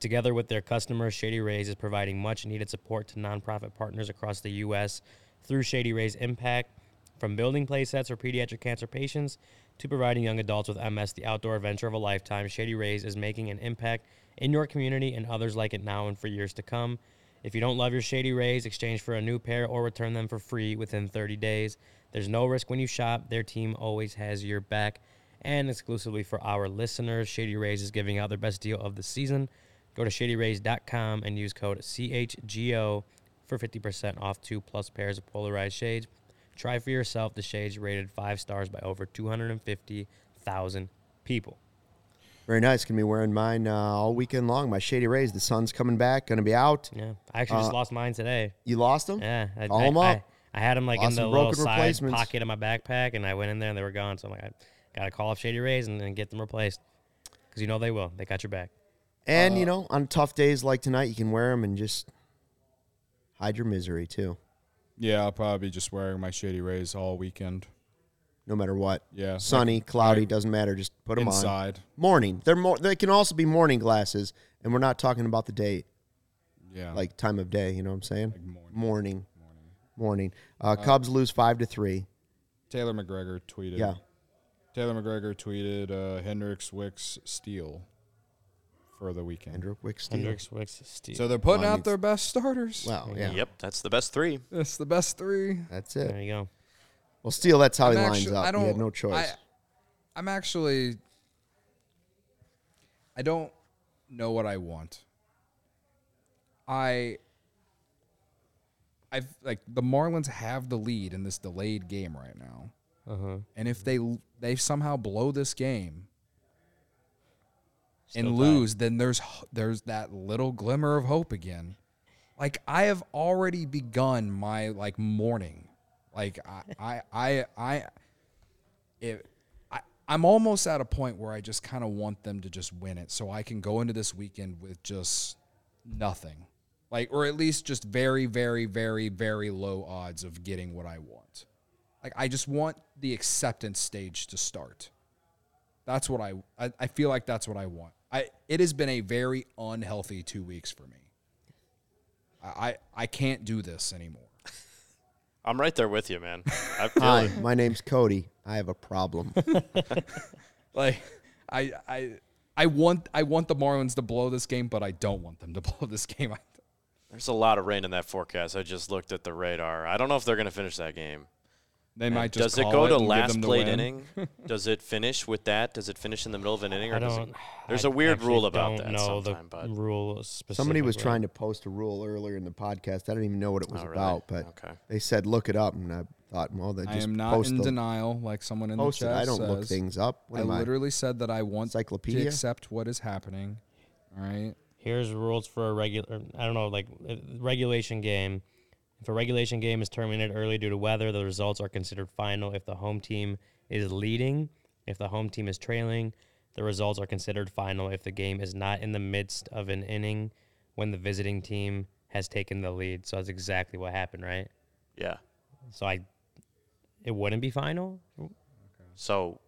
Together with their customers, Shady Rays is providing much needed support to nonprofit partners across the U.S. through Shady Rays Impact. From building play sets for pediatric cancer patients to providing young adults with MS the outdoor adventure of a lifetime, Shady Rays is making an impact in your community and others like it now and for years to come. If you don't love your Shady Rays, exchange for a new pair or return them for free within 30 days. There's no risk when you shop. Their team always has your back. And exclusively for our listeners, Shady Rays is giving out their best deal of the season. Go to shadyrays.com and use code CHGO for 50% off two plus pairs of polarized shades. Try for yourself the shades rated five stars by over 250,000 people. Very nice. Gonna be wearing mine uh, all weekend long. My Shady Rays. The sun's coming back. Gonna be out. Yeah, I actually just Uh, lost mine today. You lost them? Yeah, I, Call I, 'em I, up. I had them like Lost in the some little side pocket of my backpack, and I went in there and they were gone. So I'm like, I gotta call up Shady Rays and, and get them replaced because you know they will. They got your back. And Uh, you know, on tough days like tonight, you can wear them and just hide your misery too, Yeah, I'll probably be just wearing my Shady Rays all weekend. No matter what. Yeah. Sunny, cloudy, right. doesn't matter. Just put them on. inside. Morning. They're more. They can also be morning glasses, and we're not talking about the day, Yeah. like time of day. You know what I'm saying? Like morning. Morning. Morning. Uh, Cubs lose five to three. Taylor McGregor tweeted. Yeah. Taylor McGregor tweeted uh, Hendricks, Wicks, Steele for the weekend. Hendrick Wick Steele. Hendricks, Wicks, Steve. So they're putting Well, out mean- their best starters. Well, yeah, Yep, that's the best three. That's the best three. that's it. there you go. Well, Steele, that's how he I'm lines actu- up. I don't, he had no choice. I, I'm actually. I don't know what I want. I. I've like the Marlins have the lead in this delayed game right now, Uh huh. and if they they somehow blow this game and Still tied. lose, then there's there's that little glimmer of hope again. like I have already begun my like morning. Like I I I I I, I'm almost at a point where I just kind of want them to just win it so I can go into this weekend with just nothing. Like or at least just very very very very low odds of getting what I want. Like I just want the acceptance stage to start. That's what I I, I feel like that's what I want. I it has been a very unhealthy 2 weeks for me. I I, I can't do this anymore. I'm right there with you, man. I feel Hi, it. my name's Cody. I have a problem. Like I I I want I want the Marlins to blow this game, but I don't want them to blow this game. There's a lot of rain in that forecast. I just looked at the radar. I don't know if they're going to finish that game. They might just Does it call go to last them played inning? Does it finish with that? Does it finish in the middle of an inning? Or I does don't. it, there's a a weird rule about that Know the but rule specifically. Somebody was trying to post a rule earlier in the podcast. I didn't even know what it was Oh, really? about, but Okay. they said look it up, and I thought, well, they just. I am not post in the, denial like someone in post the it. chat I don't look things up. What I am I? literally said that I want to Encyclopedia? accept what is happening. All right. Here's rules for a regular. I don't know, like uh, regulation game. If a regulation game is terminated early due to weather, the results are considered final. If the home team is leading, if the home team is trailing, the results are considered final. If the game is not in the midst of an inning when the visiting team has taken the lead, so that's exactly what happened, right? Yeah. So I, it wouldn't be final. So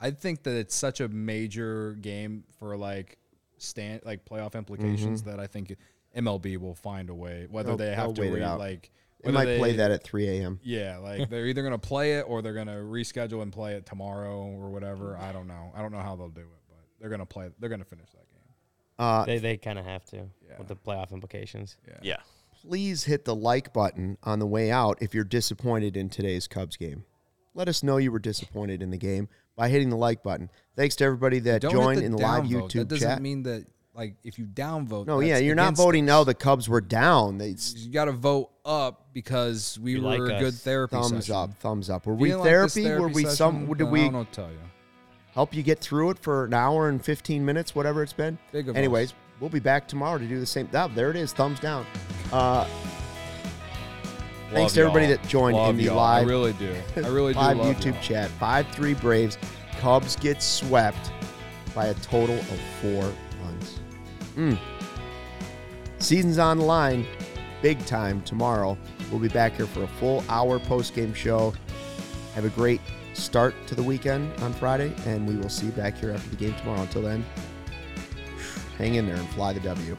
I think that it's such a major game for like stand like playoff implications mm-hmm. that I think MLB will find a way whether They'll- they have they'll to wait re- out. like They whether might play that at 3 a.m. Yeah, like they're either gonna play it or they're gonna reschedule and play it tomorrow or whatever. I don't know. I don't know how they'll do it, but they're gonna play. They're gonna finish that game. Uh, They they kind of have to Yeah. with the playoff implications. Yeah. yeah, please hit the like button on the way out if you're disappointed in today's Cubs game. Let us know you were disappointed in the game by hitting the like button. Thanks to everybody that Don't joined in the live downvote. YouTube That doesn't chat. mean that like if you downvote. no, yeah, you're not voting no. The Cubs were down. They You got to vote up because we You were like a good us. therapy thumbs session. up, thumbs up. Were we you didn't like therapy? Were we session, some? Did then I we don't know what to tell you. help you get through it for an hour and 15 minutes, whatever it's been? Big Anyways, us. we'll be back tomorrow to do the same. Oh, there it is, thumbs down. Uh, Thanks to everybody y'all. that joined Love in the y'all. live- I really do. I really do. live YouTube y'all. chat. Five three Braves. Cubs get swept by a total of four runs. Mm. Season's on the line, big time tomorrow. We'll be back here for a full hour post game show. Have a great start to the weekend on Friday, and we will see you back here after the game tomorrow. Until then, hang in there and fly the W.